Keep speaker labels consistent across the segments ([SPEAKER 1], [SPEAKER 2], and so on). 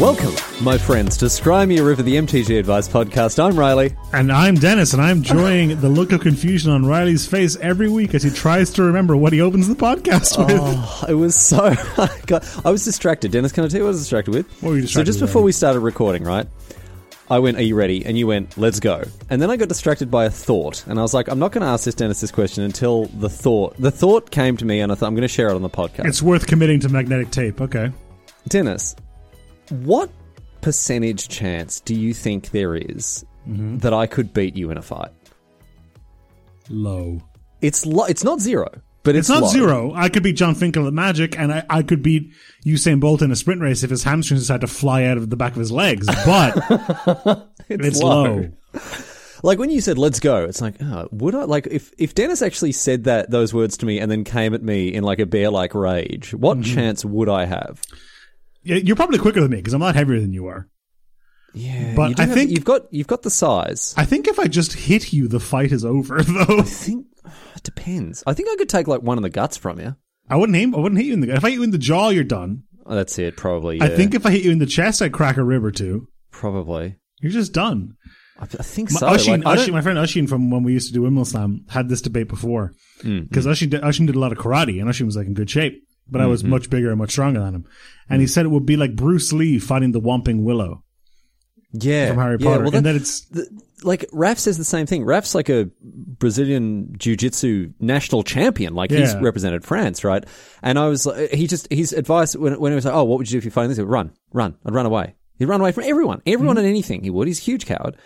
[SPEAKER 1] Welcome, my friends, to Scry Me a River, the MTG Advice Podcast. I'm Riley.
[SPEAKER 2] And I'm Denis, and I'm enjoying the look of confusion on Riley's face every week as he tries to remember what he opens the podcast oh, with.
[SPEAKER 1] Oh, it was so. I, got, I was distracted. Denis, can I tell you what I was distracted with?
[SPEAKER 2] What were you distracted So
[SPEAKER 1] just
[SPEAKER 2] with,
[SPEAKER 1] before
[SPEAKER 2] Riley?
[SPEAKER 1] we started recording, right? I went, "Are you ready?" And you went, "Let's go." And then I got distracted by a thought, and I was like, "I'm not going to ask this Denis this question until the thought." The thought came to me, and I thought I'm going to share it on the podcast.
[SPEAKER 2] It's worth committing to magnetic tape. Okay.
[SPEAKER 1] Denis, what percentage chance do you think there is
[SPEAKER 2] Mm-hmm.
[SPEAKER 1] that I could beat you in a fight?
[SPEAKER 2] Low.
[SPEAKER 1] It's lo- it's not zero, but it's,
[SPEAKER 2] It's not
[SPEAKER 1] low.
[SPEAKER 2] zero. I could beat Jon Finkel at Magic, and I, I could beat Usain Bolt in a sprint race if his hamstrings decide to fly out of the back of his legs. But
[SPEAKER 1] It's,
[SPEAKER 2] it's
[SPEAKER 1] low.
[SPEAKER 2] low.
[SPEAKER 1] Like when you said "Let's go," it's like, oh, would I? Like if if Denis actually said that those words to me and then came at me in like a bear like rage, what
[SPEAKER 2] Mm-hmm.
[SPEAKER 1] chance would I have?
[SPEAKER 2] Yeah, You're probably quicker than me because I'm a lot heavier than you are.
[SPEAKER 1] Yeah,
[SPEAKER 2] But I
[SPEAKER 1] have-
[SPEAKER 2] think-
[SPEAKER 1] you've got you've got the size.
[SPEAKER 2] I think if I just hit you, the fight is over. Though
[SPEAKER 1] I think it depends. I think I could take like one of the guts from you.
[SPEAKER 2] I wouldn't aim. I wouldn't hit you in the. If I hit you in the jaw, you're done.
[SPEAKER 1] Oh, that's it, probably.
[SPEAKER 2] I think if I hit you in the chest, I'd crack a rib or two.
[SPEAKER 1] probably.
[SPEAKER 2] You're just done.
[SPEAKER 1] I, I think
[SPEAKER 2] My,
[SPEAKER 1] so.
[SPEAKER 2] Ushin,
[SPEAKER 1] Like,
[SPEAKER 2] Ushin- my friend Ushin from when we used to do Wimbledon Slam had this debate before
[SPEAKER 1] Mm,
[SPEAKER 2] because Ushin, did, Ushin did a lot of karate and Ushin was like in good shape, but I was
[SPEAKER 1] Mm-hmm.
[SPEAKER 2] much bigger and much stronger than him. And
[SPEAKER 1] Mm.
[SPEAKER 2] he said it would be like Bruce Lee fighting the Whomping Willow
[SPEAKER 1] yeah,
[SPEAKER 2] from Harry
[SPEAKER 1] yeah,
[SPEAKER 2] Potter,
[SPEAKER 1] well,
[SPEAKER 2] and then it's
[SPEAKER 1] the, like Raf says the same thing. Raf's like a Brazilian jiu-jitsu national champion. Like he's represented France, right? And I was he just his advice when when he was like, oh, what would you do if you're fighting this? He would run, run, I'd run away. He'd run away from everyone, everyone and anything. He would. He's a huge coward.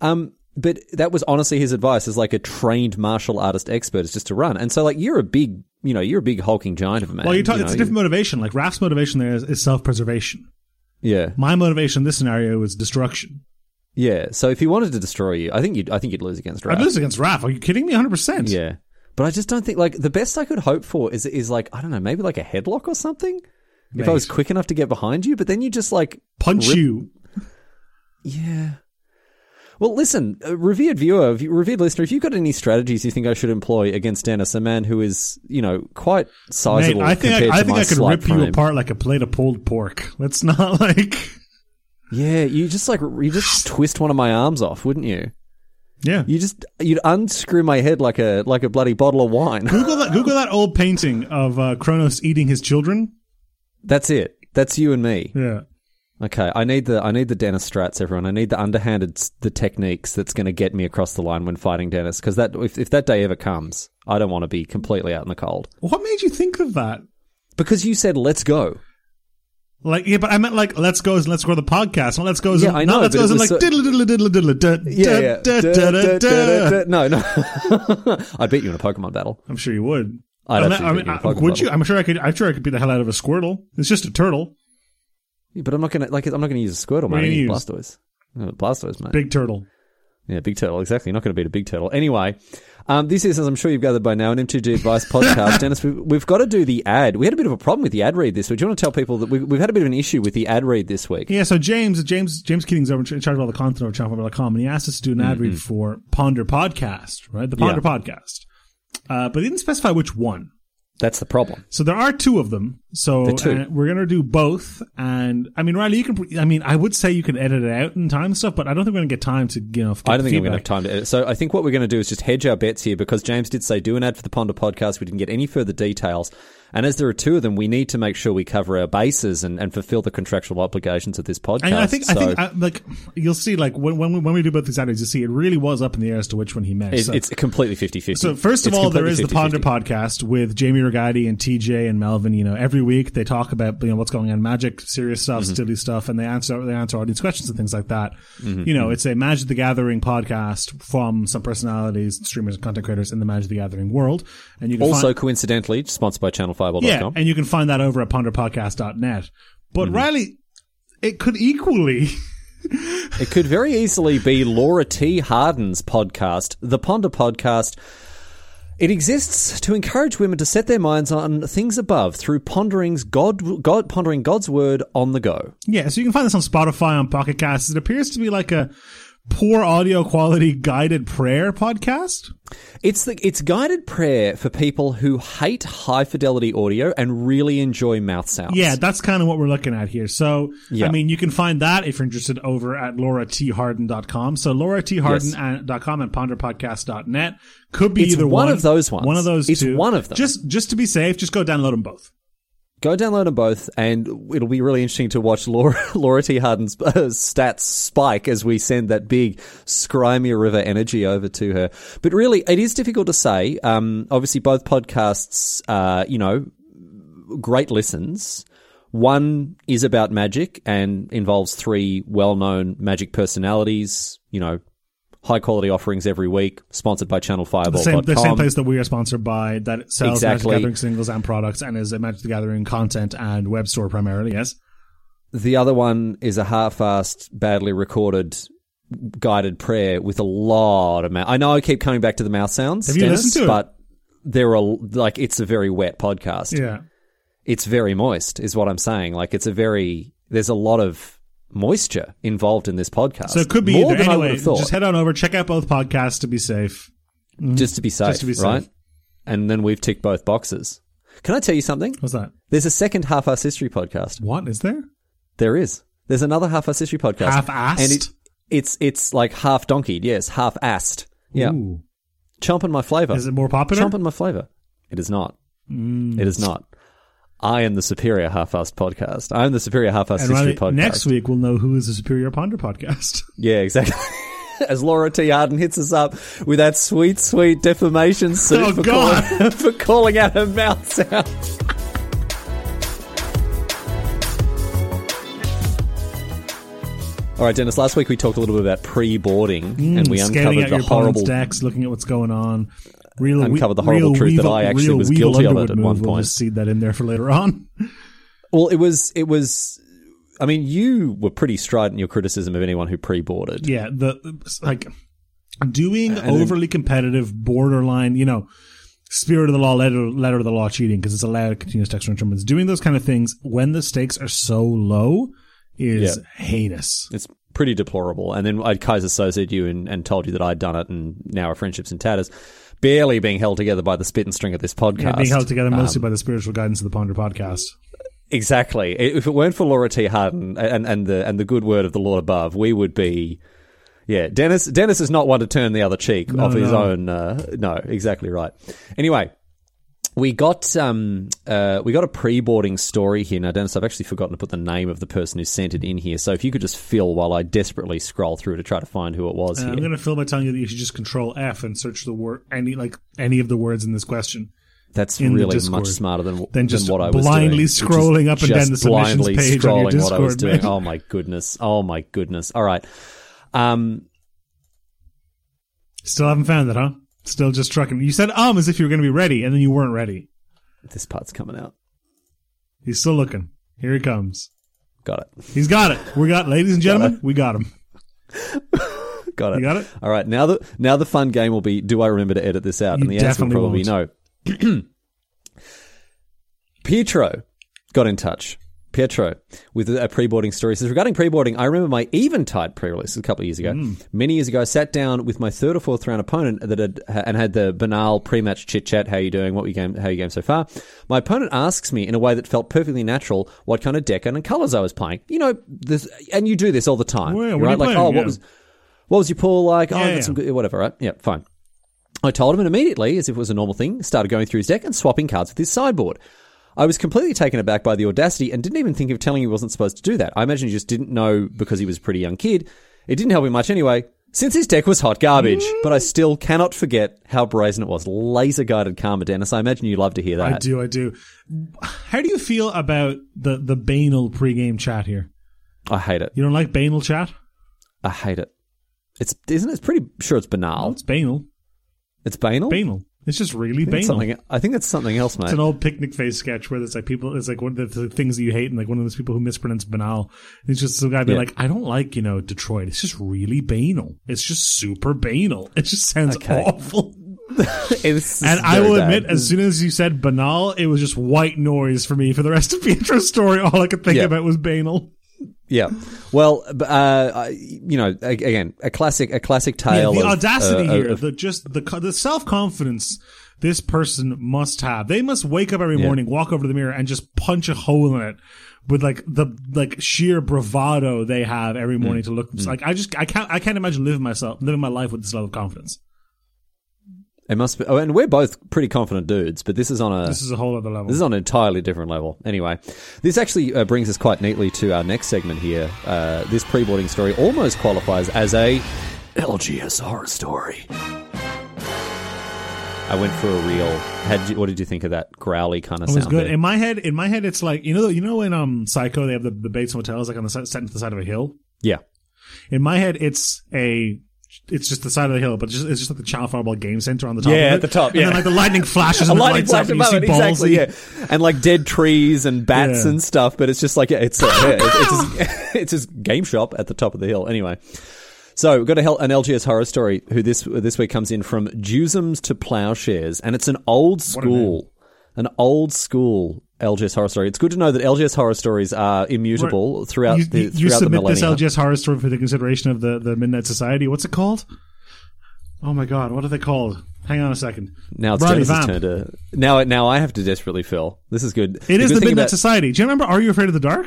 [SPEAKER 1] Um, but that was honestly his advice as like a trained martial artist expert is just to run. And so like you're a big, you know, you're a big hulking giant of a man.
[SPEAKER 2] well, you're talking.
[SPEAKER 1] you
[SPEAKER 2] it's a different motivation. Like Raf's motivation there is, is self preservation.
[SPEAKER 1] yeah,
[SPEAKER 2] My motivation in this scenario is destruction.
[SPEAKER 1] yeah. So if he wanted to destroy you, I think you'd, I think you'd lose against Raf.
[SPEAKER 2] I'd lose against Raf. Are you kidding me? 100. percent
[SPEAKER 1] Yeah. But I just don't think like the best I could hope for is is like I don't know maybe like a headlock or something. If I was quick enough to get behind you, but then you just like
[SPEAKER 2] Punch
[SPEAKER 1] Rip-
[SPEAKER 2] you.
[SPEAKER 1] yeah. Well, listen, uh, revered viewer, revered listener, if you've got any strategies you think I should employ against Denis, a man who is you know quite
[SPEAKER 2] Mate,
[SPEAKER 1] sizable
[SPEAKER 2] I think I, I think I could rip you apart like a plate of pulled pork. Let's not like.
[SPEAKER 1] Yeah, you just like you just twist one of my arms off, wouldn't you?
[SPEAKER 2] Yeah.
[SPEAKER 1] You just you'd unscrew my head like a like a bloody bottle of wine.
[SPEAKER 2] Google that. Google that old painting of uh, Kronos eating his children.
[SPEAKER 1] That's it. That's you and me.
[SPEAKER 2] Yeah.
[SPEAKER 1] Okay, I need the I need the Denis strats, everyone. I need the underhanded the techniques that's going to get me across the line when fighting Denis. Because that if, if that day ever comes, I don't want to be completely out in the cold.
[SPEAKER 2] What made you think of that?
[SPEAKER 1] Because you said let's go.
[SPEAKER 2] Like, yeah, but I meant like, let's go, as let's go to the podcast. Not let's go.
[SPEAKER 1] Yeah, I know,
[SPEAKER 2] let's go. and like
[SPEAKER 1] so-
[SPEAKER 2] diddle diddle diddle diddle da,
[SPEAKER 1] Yeah,
[SPEAKER 2] da,
[SPEAKER 1] yeah.
[SPEAKER 2] da, da, da, da.
[SPEAKER 1] No, no. I'd beat you in a Pokemon battle.
[SPEAKER 2] I'm sure you would.
[SPEAKER 1] I'd
[SPEAKER 2] I mean, I mean,
[SPEAKER 1] you in a
[SPEAKER 2] I-
[SPEAKER 1] Pokemon
[SPEAKER 2] would
[SPEAKER 1] battle.
[SPEAKER 2] you? I'm sure I could. I'm sure I could beat the hell out of a Squirtle. It's just a turtle,
[SPEAKER 1] Yeah, but I'm not gonna like I'm not gonna use a Squirtle, man. I use Blastoise. No, Blastoise, mate.
[SPEAKER 2] big turtle.
[SPEAKER 1] Yeah, big turtle. Exactly. You're not going to beat a big turtle. Anyway, um, this is, as I'm sure you've gathered by now, an MTG Advice podcast. Denis, we've, we've got to do the ad. We had a bit of a problem with the ad read this week. Do you want to tell people that we've, we've had a bit of an issue with the ad read this week?
[SPEAKER 2] Yeah. So James, James, James Keating's over in charge of all the content over at channel.com, and he asked us to do an ad read for Ponder Podcast, right? The Ponder
[SPEAKER 1] Mm-hmm. Yeah.
[SPEAKER 2] Podcast. Uh, but he didn't specify which one.
[SPEAKER 1] That's the problem.
[SPEAKER 2] So there are two of them. So uh, we're gonna do both. And I mean, Riley, you can. I mean, I would say you can edit it out in time and stuff, but I don't think we're gonna get time to you know.
[SPEAKER 1] I don't think I'm going to have
[SPEAKER 2] feedback.
[SPEAKER 1] time to edit. So I think what we're going to do is just hedge our bets here because James did say do an ad for the Ponder podcast. We didn't get any further details. And as there are two of them, we need to make sure we cover our bases and, and fulfill the contractual obligations of this podcast.
[SPEAKER 2] And I think,
[SPEAKER 1] so
[SPEAKER 2] I think, I, like, you'll see, like, when, when, we, when we do both these ads, you'll see it really was up in the air as to which one he meant.
[SPEAKER 1] it's,
[SPEAKER 2] So-
[SPEAKER 1] it's completely 50-50.
[SPEAKER 2] So first of
[SPEAKER 1] It's
[SPEAKER 2] all, there is
[SPEAKER 1] completely
[SPEAKER 2] is the Ponder podcast with Jamie Regati and TJ and Melvin. You know, every week they talk about you know what's going on, magic, serious stuff,
[SPEAKER 1] Mm-hmm.
[SPEAKER 2] silly stuff, and they answer they answer audience questions and things like that.
[SPEAKER 1] Mm-hmm.
[SPEAKER 2] You know, it's a Magic the Gathering podcast from some personalities, streamers, and content creators in the Magic the Gathering world, and you can
[SPEAKER 1] Also,
[SPEAKER 2] find,
[SPEAKER 1] coincidentally, sponsored by ChannelFireball.com.
[SPEAKER 2] yeah, and you can find that over at ponderpodcast.net. But
[SPEAKER 1] Mm-hmm.
[SPEAKER 2] Riley, it could equally.
[SPEAKER 1] It could very easily be Laura T. Harden's podcast, The Ponder Podcast. It exists to encourage women to set their minds on things above through pondering's God, God pondering God's word on the go.
[SPEAKER 2] Yeah, so you can find this on Spotify, on Pocket Casts. It appears to be like a poor audio quality guided prayer podcast.
[SPEAKER 1] It's the it's guided prayer for people who hate high fidelity audio and really enjoy mouth sounds.
[SPEAKER 2] Yeah, that's kind of what we're looking at here. So,
[SPEAKER 1] Yeah.
[SPEAKER 2] I mean, you can find that if you're interested over at lauraTharden.com. So, lauraTharden.com and ponderpodcast.net could be
[SPEAKER 1] It's
[SPEAKER 2] either
[SPEAKER 1] one
[SPEAKER 2] one
[SPEAKER 1] of those ones.
[SPEAKER 2] One of those
[SPEAKER 1] It's
[SPEAKER 2] two.
[SPEAKER 1] one of them.
[SPEAKER 2] Just, just to be safe, just go download them both.
[SPEAKER 1] Go download them both, and it'll be really interesting to watch Laura, Laura T. Harden's uh, stats spike as we send that big Scry Me a River energy over to her. But really, it is difficult to say. Um, obviously, both podcasts, uh, you know, great listens. One is about magic and involves three well-known magic personalities. You know, high quality offerings every week, sponsored by
[SPEAKER 2] The
[SPEAKER 1] ChannelFireball.com.
[SPEAKER 2] same, the same place that we are sponsored by that sells
[SPEAKER 1] Exactly.
[SPEAKER 2] Magic the Gathering singles and products and is a Magic the Gathering content and web store primarily, yes?
[SPEAKER 1] The other one is a half-assed, badly recorded guided prayer with a lot of mouth. I know I keep coming back to the mouth sounds,
[SPEAKER 2] Have you
[SPEAKER 1] Denis,
[SPEAKER 2] listened to it?
[SPEAKER 1] but there are like it's a very wet podcast.
[SPEAKER 2] Yeah.
[SPEAKER 1] It's very moist, is what I'm saying. Like it's a very there's a lot of moisture involved in this podcast.
[SPEAKER 2] So it could be
[SPEAKER 1] more
[SPEAKER 2] either.
[SPEAKER 1] than I would have thought.
[SPEAKER 2] just head on over, check out both podcasts to be safe.
[SPEAKER 1] just to be safe,
[SPEAKER 2] Just to be safe.
[SPEAKER 1] right? And then we've ticked both boxes. Can I tell you something?
[SPEAKER 2] What's that?
[SPEAKER 1] There's a second half-ass history podcast.
[SPEAKER 2] What is there?
[SPEAKER 1] There is. There's another half-ass history podcast.
[SPEAKER 2] Half-assed?
[SPEAKER 1] And it, it's it's like half donkeyed, yes, half assed. Yeah.
[SPEAKER 2] Ooh.
[SPEAKER 1] Chomping my flavour.
[SPEAKER 2] Is it more popular?
[SPEAKER 1] Chomping my flavour. It is not.
[SPEAKER 2] Mm.
[SPEAKER 1] It is not. I am the superior half-assed podcast. I am the superior half-assed
[SPEAKER 2] And
[SPEAKER 1] history podcast.
[SPEAKER 2] next week we'll know who is the Superior Ponder podcast.
[SPEAKER 1] Yeah, exactly. As Laura T. Arden hits us up with that sweet, sweet defamation suit
[SPEAKER 2] Oh,
[SPEAKER 1] for. Calling, for calling out her mouth sounds. All right, Denis. Last week we talked a little bit about pre-boarding, and we
[SPEAKER 2] Mm,
[SPEAKER 1] uncovered the horrible
[SPEAKER 2] decks, looking at what's going on. Real,
[SPEAKER 1] Uncovered the horrible truth that I actually was
[SPEAKER 2] Weevil
[SPEAKER 1] guilty of it at one point.
[SPEAKER 2] We'll just see that in there for later on.
[SPEAKER 1] Well, it was it was. I mean, you were pretty strident in your criticism of anyone who pre-boarded.
[SPEAKER 2] yeah, the like doing
[SPEAKER 1] And then-
[SPEAKER 2] overly competitive, borderline, you know, spirit of the law, letter, letter of the law cheating because it's allowed continuous text tournaments. Doing those kind of things when the stakes are so low is heinous.
[SPEAKER 1] It's pretty deplorable. And then I'd Kaiser Sosed you and, and told you that I'd done it, and now our friendship's in tatters. Barely being held together by the spit and string of this podcast.
[SPEAKER 2] Yeah, being held together
[SPEAKER 1] Um,
[SPEAKER 2] mostly by the spiritual guidance of the Ponder podcast.
[SPEAKER 1] Exactly. If it weren't for Laura T. Harden and, and the and the good word of the Lord above, we would be. Yeah, Denis. Denis is not one to turn the other cheek
[SPEAKER 2] No,
[SPEAKER 1] of his
[SPEAKER 2] no.
[SPEAKER 1] own. Uh, no, exactly right. Anyway, we got um uh we got a pre-boarding story here. Now, Denis, I've actually forgotten to put the name of the person who sent it in here. So if you could just fill while I desperately scroll through to try to find who it was
[SPEAKER 2] Uh,
[SPEAKER 1] here.
[SPEAKER 2] I'm going to fill by telling you that you should just control F and search the word any like any of the words in this question.
[SPEAKER 1] That's really
[SPEAKER 2] Discord.
[SPEAKER 1] much smarter than,
[SPEAKER 2] Than just
[SPEAKER 1] than what I was
[SPEAKER 2] blindly
[SPEAKER 1] doing,
[SPEAKER 2] scrolling up and down the submissions page on your
[SPEAKER 1] scrolling what I was
[SPEAKER 2] Discord,
[SPEAKER 1] doing.
[SPEAKER 2] man.
[SPEAKER 1] Oh my goodness! Oh my goodness! All right, um,
[SPEAKER 2] Still haven't found it, huh? Still just trucking. You said um as if you were going to be ready, and then you weren't ready.
[SPEAKER 1] this part's coming out.
[SPEAKER 2] He's still looking. Here he comes.
[SPEAKER 1] Got it.
[SPEAKER 2] He's got it. We got, ladies and gentlemen, we got him.
[SPEAKER 1] Got it.
[SPEAKER 2] You got it?
[SPEAKER 1] All right. Now the now the fun game will be: Do I remember to edit this out?
[SPEAKER 2] You
[SPEAKER 1] and the answer will probably be no. Pietro got in touch. Pietro with a pre-boarding story He says regarding pre-boarding, I remember my Eventide pre-release a couple of years ago.
[SPEAKER 2] Hmm.
[SPEAKER 1] Many years ago, I sat down with my third or fourth round opponent that had and had the banal pre-match chit chat. How you doing? What you game? How you game so far? My opponent asks me in a way that felt perfectly natural what kind of deck and colors I was playing. You know, this, and you do this all the time,
[SPEAKER 2] Well, yeah,
[SPEAKER 1] right? Like,
[SPEAKER 2] playing?
[SPEAKER 1] oh,
[SPEAKER 2] Yeah.
[SPEAKER 1] what was what was your pull like? oh, I got
[SPEAKER 2] yeah.
[SPEAKER 1] some good, whatever, right? Yeah, fine. I told him, and immediately, as if it was a normal thing, started going through his deck and swapping cards with his sideboard. I was completely taken aback by the audacity and didn't even think of telling he wasn't supposed to do that. I imagine he just didn't know because he was a pretty young kid. It didn't help him much anyway, since his deck was hot garbage. Mm. But I still cannot forget how brazen it was. Laser guided karma, Denis. I imagine you love to hear that.
[SPEAKER 2] I do, I do. How do you feel about the the banal pregame chat here?
[SPEAKER 1] I hate it.
[SPEAKER 2] You don't like banal chat?
[SPEAKER 1] I hate it. It's isn't it? It's pretty sure it's banal.
[SPEAKER 2] It's banal.
[SPEAKER 1] It's banal.
[SPEAKER 2] Banal. It's just really
[SPEAKER 1] It's
[SPEAKER 2] banal.
[SPEAKER 1] something. I think it's something else, mate.
[SPEAKER 2] It's an old Picnicface sketch where it's like people, it's like one of the things that you hate, and like one of those people who mispronounce banal. It's just some guy be
[SPEAKER 1] Yeah.
[SPEAKER 2] like, I don't like, you know, Detroit. It's just really banal. It's just super banal. It just sounds
[SPEAKER 1] Okay.
[SPEAKER 2] awful. And I will
[SPEAKER 1] bad.
[SPEAKER 2] admit, as soon as you said banal, it was just white noise for me for the rest of Pietro's story. All I could think
[SPEAKER 1] Yeah.
[SPEAKER 2] about was banal.
[SPEAKER 1] Yeah. Well, uh, you know, again, a classic, a classic tale.
[SPEAKER 2] the
[SPEAKER 1] of,
[SPEAKER 2] audacity
[SPEAKER 1] uh,
[SPEAKER 2] here,
[SPEAKER 1] of-
[SPEAKER 2] the just the the self confidence this person must have. They must wake up every morning, walk over to the mirror, and just punch a hole in it with like the like sheer bravado they have every
[SPEAKER 1] Mm.
[SPEAKER 2] morning to look. Like I just I can't I can't imagine living myself living my life with this level of confidence.
[SPEAKER 1] It must be. Oh, and we're both pretty confident dudes, but this is on a.
[SPEAKER 2] This is a whole other level.
[SPEAKER 1] This is on an entirely different level. Anyway, this actually uh, brings us quite neatly to our next segment here. Uh, this pre-boarding story almost qualifies as a LGS horror story. I went for a real. Had you, what did you think of that growly kind of sound?
[SPEAKER 2] It
[SPEAKER 1] sound?
[SPEAKER 2] was good.
[SPEAKER 1] there?
[SPEAKER 2] In my head, in my head, it's like you know, you know, in um Psycho, they have the, the Bates Motel is like on the set, set to the side of a hill.
[SPEAKER 1] yeah,
[SPEAKER 2] In my head, it's a, it's just the side of the hill, but it's just, it's just like the Channel Fireball Game Center on the top.
[SPEAKER 1] Yeah, at the top,
[SPEAKER 2] and
[SPEAKER 1] yeah.
[SPEAKER 2] then like the lightning flashes and
[SPEAKER 1] lightning
[SPEAKER 2] lights up, and you see balls.
[SPEAKER 1] exactly. Yeah, and like dead trees and bats
[SPEAKER 2] Yeah.
[SPEAKER 1] and stuff. But it's just like it's yeah, it's, it's, just, it's just game shop at the top of the hill. Anyway, so we've got a, an LGS horror story. Who this this week comes in from Juzams to Plowshares, and it's an old school, an old school LGS horror story. It's good to know that LGS horror stories are immutable throughout
[SPEAKER 2] You,
[SPEAKER 1] the
[SPEAKER 2] you, you
[SPEAKER 1] the
[SPEAKER 2] submit this. LGS horror story for the consideration of the the Midnight Society. What's it called? Oh my god, what are they called? Hang on a second.
[SPEAKER 1] now it's
[SPEAKER 2] Ronnie
[SPEAKER 1] Genesis' turn to now. Now I have to desperately fill. This is good.
[SPEAKER 2] It is
[SPEAKER 1] good
[SPEAKER 2] the Midnight
[SPEAKER 1] about-
[SPEAKER 2] Society. Do you remember Are You Afraid of the Dark?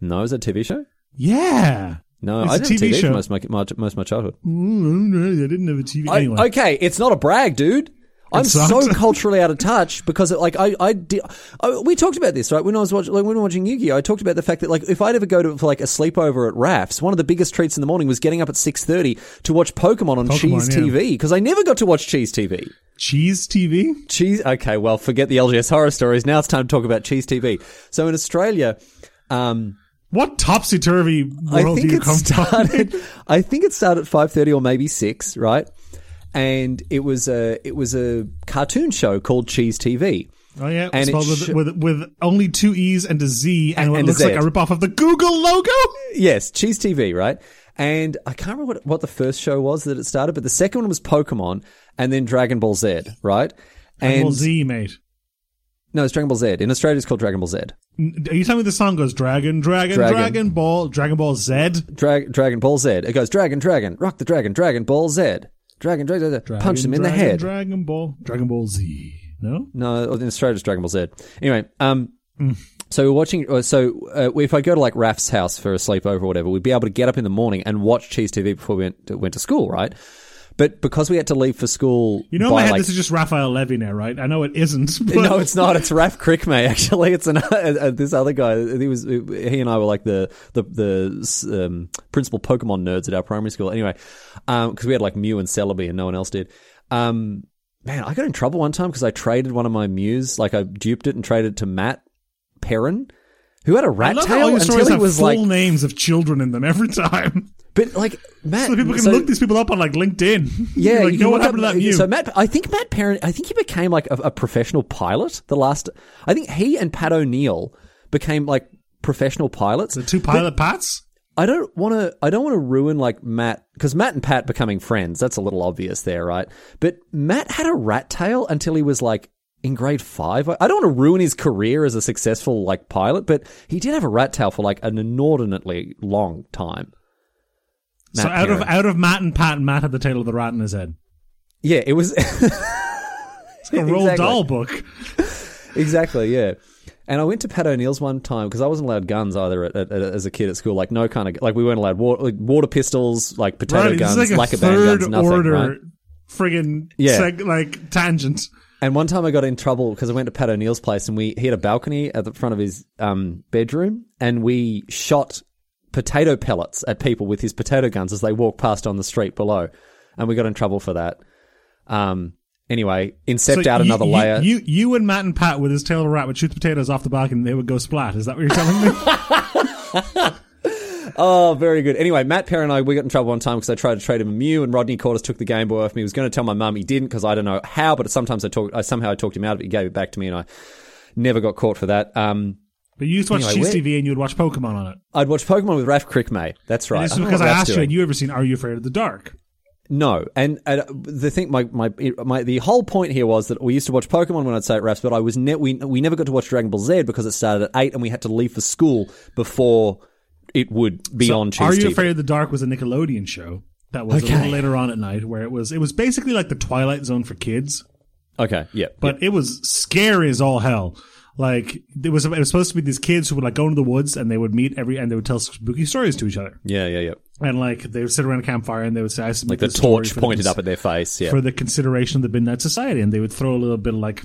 [SPEAKER 1] No, is that a TV show?
[SPEAKER 2] Yeah.
[SPEAKER 1] No,
[SPEAKER 2] It's
[SPEAKER 1] I
[SPEAKER 2] a
[SPEAKER 1] didn't
[SPEAKER 2] TV
[SPEAKER 1] TV
[SPEAKER 2] show.
[SPEAKER 1] for most of my, my- most of my childhood.
[SPEAKER 2] Mm, I didn't have a TV.
[SPEAKER 1] I-
[SPEAKER 2] Anyway.
[SPEAKER 1] okay, it's not a brag, dude. I'm so culturally out of touch because, it, like, I, I, did, I, we talked about this, right? When I was watching, like, when we were watching Yu-Gi-Oh, I talked about the fact that, like, if I'd ever go to for like a sleepover at Raf's, one of the biggest treats in the morning was getting up at six thirty to watch Pokemon on
[SPEAKER 2] Pokemon,
[SPEAKER 1] Cheese
[SPEAKER 2] yeah.
[SPEAKER 1] TV because I never got to watch Cheese TV.
[SPEAKER 2] Cheese TV?
[SPEAKER 1] Cheese. Okay, well, forget the LGS horror stories. Now it's time to talk about Cheese TV. So in Australia, um,
[SPEAKER 2] What topsy turvy world do you come from?
[SPEAKER 1] started. I think it started at five thirty or maybe six, right? And it was a it was a cartoon show called Cheese TV.
[SPEAKER 2] Oh yeah,
[SPEAKER 1] And it
[SPEAKER 2] with,
[SPEAKER 1] sh-
[SPEAKER 2] with with only two e's and a z, and,
[SPEAKER 1] And-
[SPEAKER 2] it
[SPEAKER 1] and a
[SPEAKER 2] looks like a ripoff of the Google logo.
[SPEAKER 1] Yes, Cheese TV, right? And I can't remember what, what the first show was that it started, but the second one was Pokemon, and then Dragon Ball Z, right? And
[SPEAKER 2] Ball Z, mate.
[SPEAKER 1] no, it's Dragon Ball Z. In Australia, it's called Dragon Ball Z.
[SPEAKER 2] Are you telling me the song goes Dragon, Dragon,
[SPEAKER 1] Dragon.
[SPEAKER 2] Dragon, Ball, Dragon Ball Z?
[SPEAKER 1] Dra- Dragon Ball Z. It goes Dragon, Dragon, Rock the Dragon, Dragon Ball Z. Dragon, Dragon, Dragon,
[SPEAKER 2] Dragon,
[SPEAKER 1] punch them in
[SPEAKER 2] Dragon,
[SPEAKER 1] the head.
[SPEAKER 2] Dragon Ball, Dragon Ball Z. No,
[SPEAKER 1] No, in Australia it's Dragon Ball Z. Anyway, um, so we're watching. uh, So uh, if I go to like Raf's house for a sleepover or whatever, we'd be able to get up in the morning and watch Cheese TV before we went to, went to school, right? But because we had to leave for school,
[SPEAKER 2] you know
[SPEAKER 1] by
[SPEAKER 2] my head
[SPEAKER 1] like,
[SPEAKER 2] this is just Raphael Levy now, right? I know it isn't. But
[SPEAKER 1] no, it's not. It's Raf Crickmay. Actually, it's an, uh, uh, this other guy. He was he and I were like the the the um, principal Pokemon nerds at our primary school. Anyway, because we had like Mew and Celebi and no one else did. Um, man, I got in trouble one time because I traded one of my Mews. Like I duped it and traded it to Matt Perrin, who had a rat
[SPEAKER 2] all
[SPEAKER 1] tail
[SPEAKER 2] your
[SPEAKER 1] until he was
[SPEAKER 2] full
[SPEAKER 1] like.
[SPEAKER 2] names of children in them every time,
[SPEAKER 1] But like Matt,
[SPEAKER 2] so people can
[SPEAKER 1] so-
[SPEAKER 2] look these people up on like LinkedIn.
[SPEAKER 1] Yeah,
[SPEAKER 2] like,
[SPEAKER 1] you
[SPEAKER 2] know what happened to that Mew?
[SPEAKER 1] So Matt, I think Matt Parent, I think he became like a, a professional pilot. The last, I think he and Pat O'Neill became like professional pilots.
[SPEAKER 2] the two pilot pats.
[SPEAKER 1] I don't want to. I don't want to ruin like Matt because Matt and Pat becoming friends. That's a little obvious there, right? But Matt had a rat tail until he was like in grade five. I don't want to ruin his career as a successful like pilot, but he did have a rat tail for like an inordinately long time.
[SPEAKER 2] So
[SPEAKER 1] Matt
[SPEAKER 2] out of out of Matt and Pat, Matt had the tail of the rat in his head.
[SPEAKER 1] yeah, it was
[SPEAKER 2] It's a Roald
[SPEAKER 1] Exactly.
[SPEAKER 2] Dahl book.
[SPEAKER 1] exactly yeah. And I went to Pat O'Neill's one time because I wasn't allowed guns either at, at, as a kid at school. Like no kind of like we weren't allowed water, like, water pistols, like potato
[SPEAKER 2] Right,
[SPEAKER 1] guns,
[SPEAKER 2] like a third
[SPEAKER 1] guns, nothing.
[SPEAKER 2] order
[SPEAKER 1] right?
[SPEAKER 2] friggin'
[SPEAKER 1] Yeah.
[SPEAKER 2] seg- like tangent.
[SPEAKER 1] And one time I got in trouble because I went to Pat O'Neill's place and we he had a balcony at the front of his um, bedroom and we shot potato pellets at people with his potato guns as they walked past on the street below, and we got in trouble for that. Um. Anyway, incept out
[SPEAKER 2] you,
[SPEAKER 1] another
[SPEAKER 2] you-
[SPEAKER 1] layer.
[SPEAKER 2] You, you and Matt and Pat with his tail of a rat would shoot the potatoes off the balcony and they would go splat. Is that what you're telling me?
[SPEAKER 1] Oh, very good. Anyway, Matt Perry and I, we got in trouble one time because I tried to trade him a Mew, and Rodney Cordes took the Game Boy off me. He was going to tell my mum he didn't because I don't know how, but sometimes I talked, I somehow I talked him out of it. He gave it back to me, and I never got caught for that. Um,
[SPEAKER 2] but you used to watch
[SPEAKER 1] Anyway,
[SPEAKER 2] Cheese TV and you would watch Pokemon on it.
[SPEAKER 1] I'd watch Pokemon with Raf Crickmay. That's right.
[SPEAKER 2] And this is because I
[SPEAKER 1] Raf's
[SPEAKER 2] asked you,
[SPEAKER 1] doing.
[SPEAKER 2] had you ever seen Are You Afraid of the Dark?
[SPEAKER 1] No, and, and the thing, my, my my the whole point here was that we used to watch Pokemon when I'd say at Raf's, but I was ne- we we never got to watch Dragon Ball Z because it started at eight, and we had to leave for school before it would be
[SPEAKER 2] So
[SPEAKER 1] on Cheese
[SPEAKER 2] Are You
[SPEAKER 1] TV.
[SPEAKER 2] Afraid of the Dark was a Nickelodeon show that was a little later on at night where it was it was basically like the Twilight Zone for kids,
[SPEAKER 1] Okay, yeah,
[SPEAKER 2] but it was scary as all hell. Like it was it was supposed to be these kids who would like go into the woods and they would meet every and they would tell spooky stories to each other.
[SPEAKER 1] yeah, yeah, yeah.
[SPEAKER 2] And like they would sit around a campfire and they would say, "I submit
[SPEAKER 1] Like the torch pointed up at their face. Yeah,
[SPEAKER 2] for the consideration of the Midnight Society," and they would throw a little bit of like,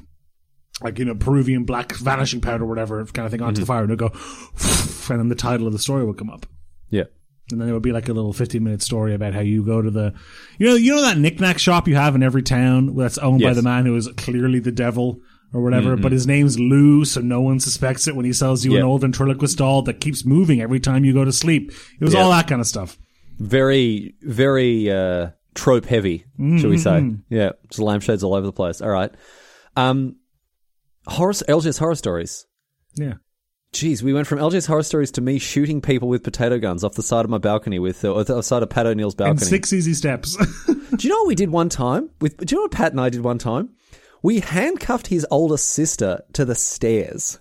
[SPEAKER 2] like you know, Peruvian black vanishing powder, or whatever kind of thing, onto the
[SPEAKER 1] Mm-hmm.
[SPEAKER 2] fire, and it'd go, and then the title of the story would come up.
[SPEAKER 1] yeah.
[SPEAKER 2] And then there would be like a little 15 minute story about how you go to the, you know, you know that knickknack shop you have in every town that's owned by the man who is clearly the devil or whatever, but his name's Lou, so no one suspects it when he sells you an old ventriloquist doll that keeps moving every time you go to sleep. It was all that kind of stuff.
[SPEAKER 1] very, very uh, trope heavy, shall we say? Yeah, just lampshades all over the place. All right. Um, horror, LGS horror stories.
[SPEAKER 2] Yeah.
[SPEAKER 1] Jeez, we went from LGS horror stories to me shooting people with potato guns off the side of my balcony with, uh, the side of Pat O'Neill's
[SPEAKER 2] And
[SPEAKER 1] balcony.
[SPEAKER 2] six easy steps.
[SPEAKER 1] Do you know what we did one time? With, do you know what Pat and I did one time? We handcuffed his older sister to the stairs.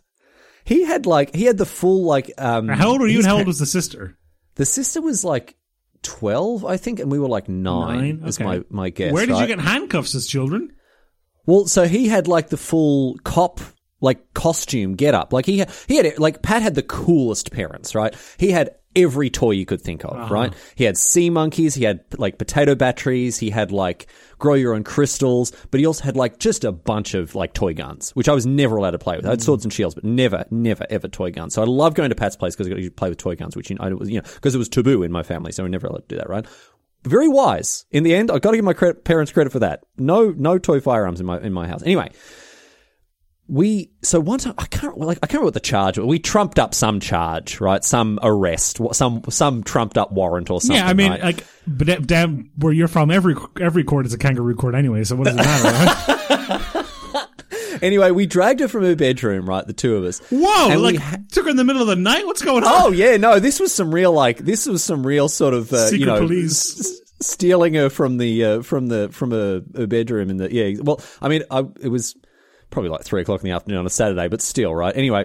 [SPEAKER 1] He had like he had the full like um.
[SPEAKER 2] how old were you and how old was the sister?
[SPEAKER 1] the sister was like twelve, I think, and we were like nine.
[SPEAKER 2] Nine?
[SPEAKER 1] Is my my guess.
[SPEAKER 2] Where did you get handcuffs as children?
[SPEAKER 1] Well, so he had like the full cop like costume get up. Like he had, he had like Pat had the coolest parents, right? He had every toy you could think of, right? Uh-huh. He had sea monkeys, he had like potato batteries, he had like grow your own crystals, but he also had like just a bunch of like toy guns, which I was never allowed to play with. I had mm. swords and shields, but never, never, ever toy guns. So I love going to Pat's place because I got to play with toy guns, which you know, was, you know, because it was taboo in my family, so we never allowed to do that, right? Very wise. In the end, I've got to give my credit, parents credit for that. No, no toy firearms in my in my house. Anyway, we so one time I can't like I can't remember what the charge. was. We trumped up some charge, right? Some arrest, some some trumped up warrant or something.
[SPEAKER 2] yeah, I mean,
[SPEAKER 1] right?
[SPEAKER 2] like, but da- down where you're from, every every court is a kangaroo court anyway. So what does it matter? Right?
[SPEAKER 1] anyway, we dragged her from her bedroom, right? The two of us.
[SPEAKER 2] Whoa!
[SPEAKER 1] And
[SPEAKER 2] like
[SPEAKER 1] ha-
[SPEAKER 2] took her in the middle of the night. What's going on?
[SPEAKER 1] Oh yeah, no, this was some real like this was some real sort of uh,
[SPEAKER 2] Secret
[SPEAKER 1] you know
[SPEAKER 2] police.
[SPEAKER 1] s- stealing her from the uh, from the from a, a bedroom in the yeah. Well, I mean, I, it was probably like three o'clock in the afternoon on a Saturday, but still, right? Anyway,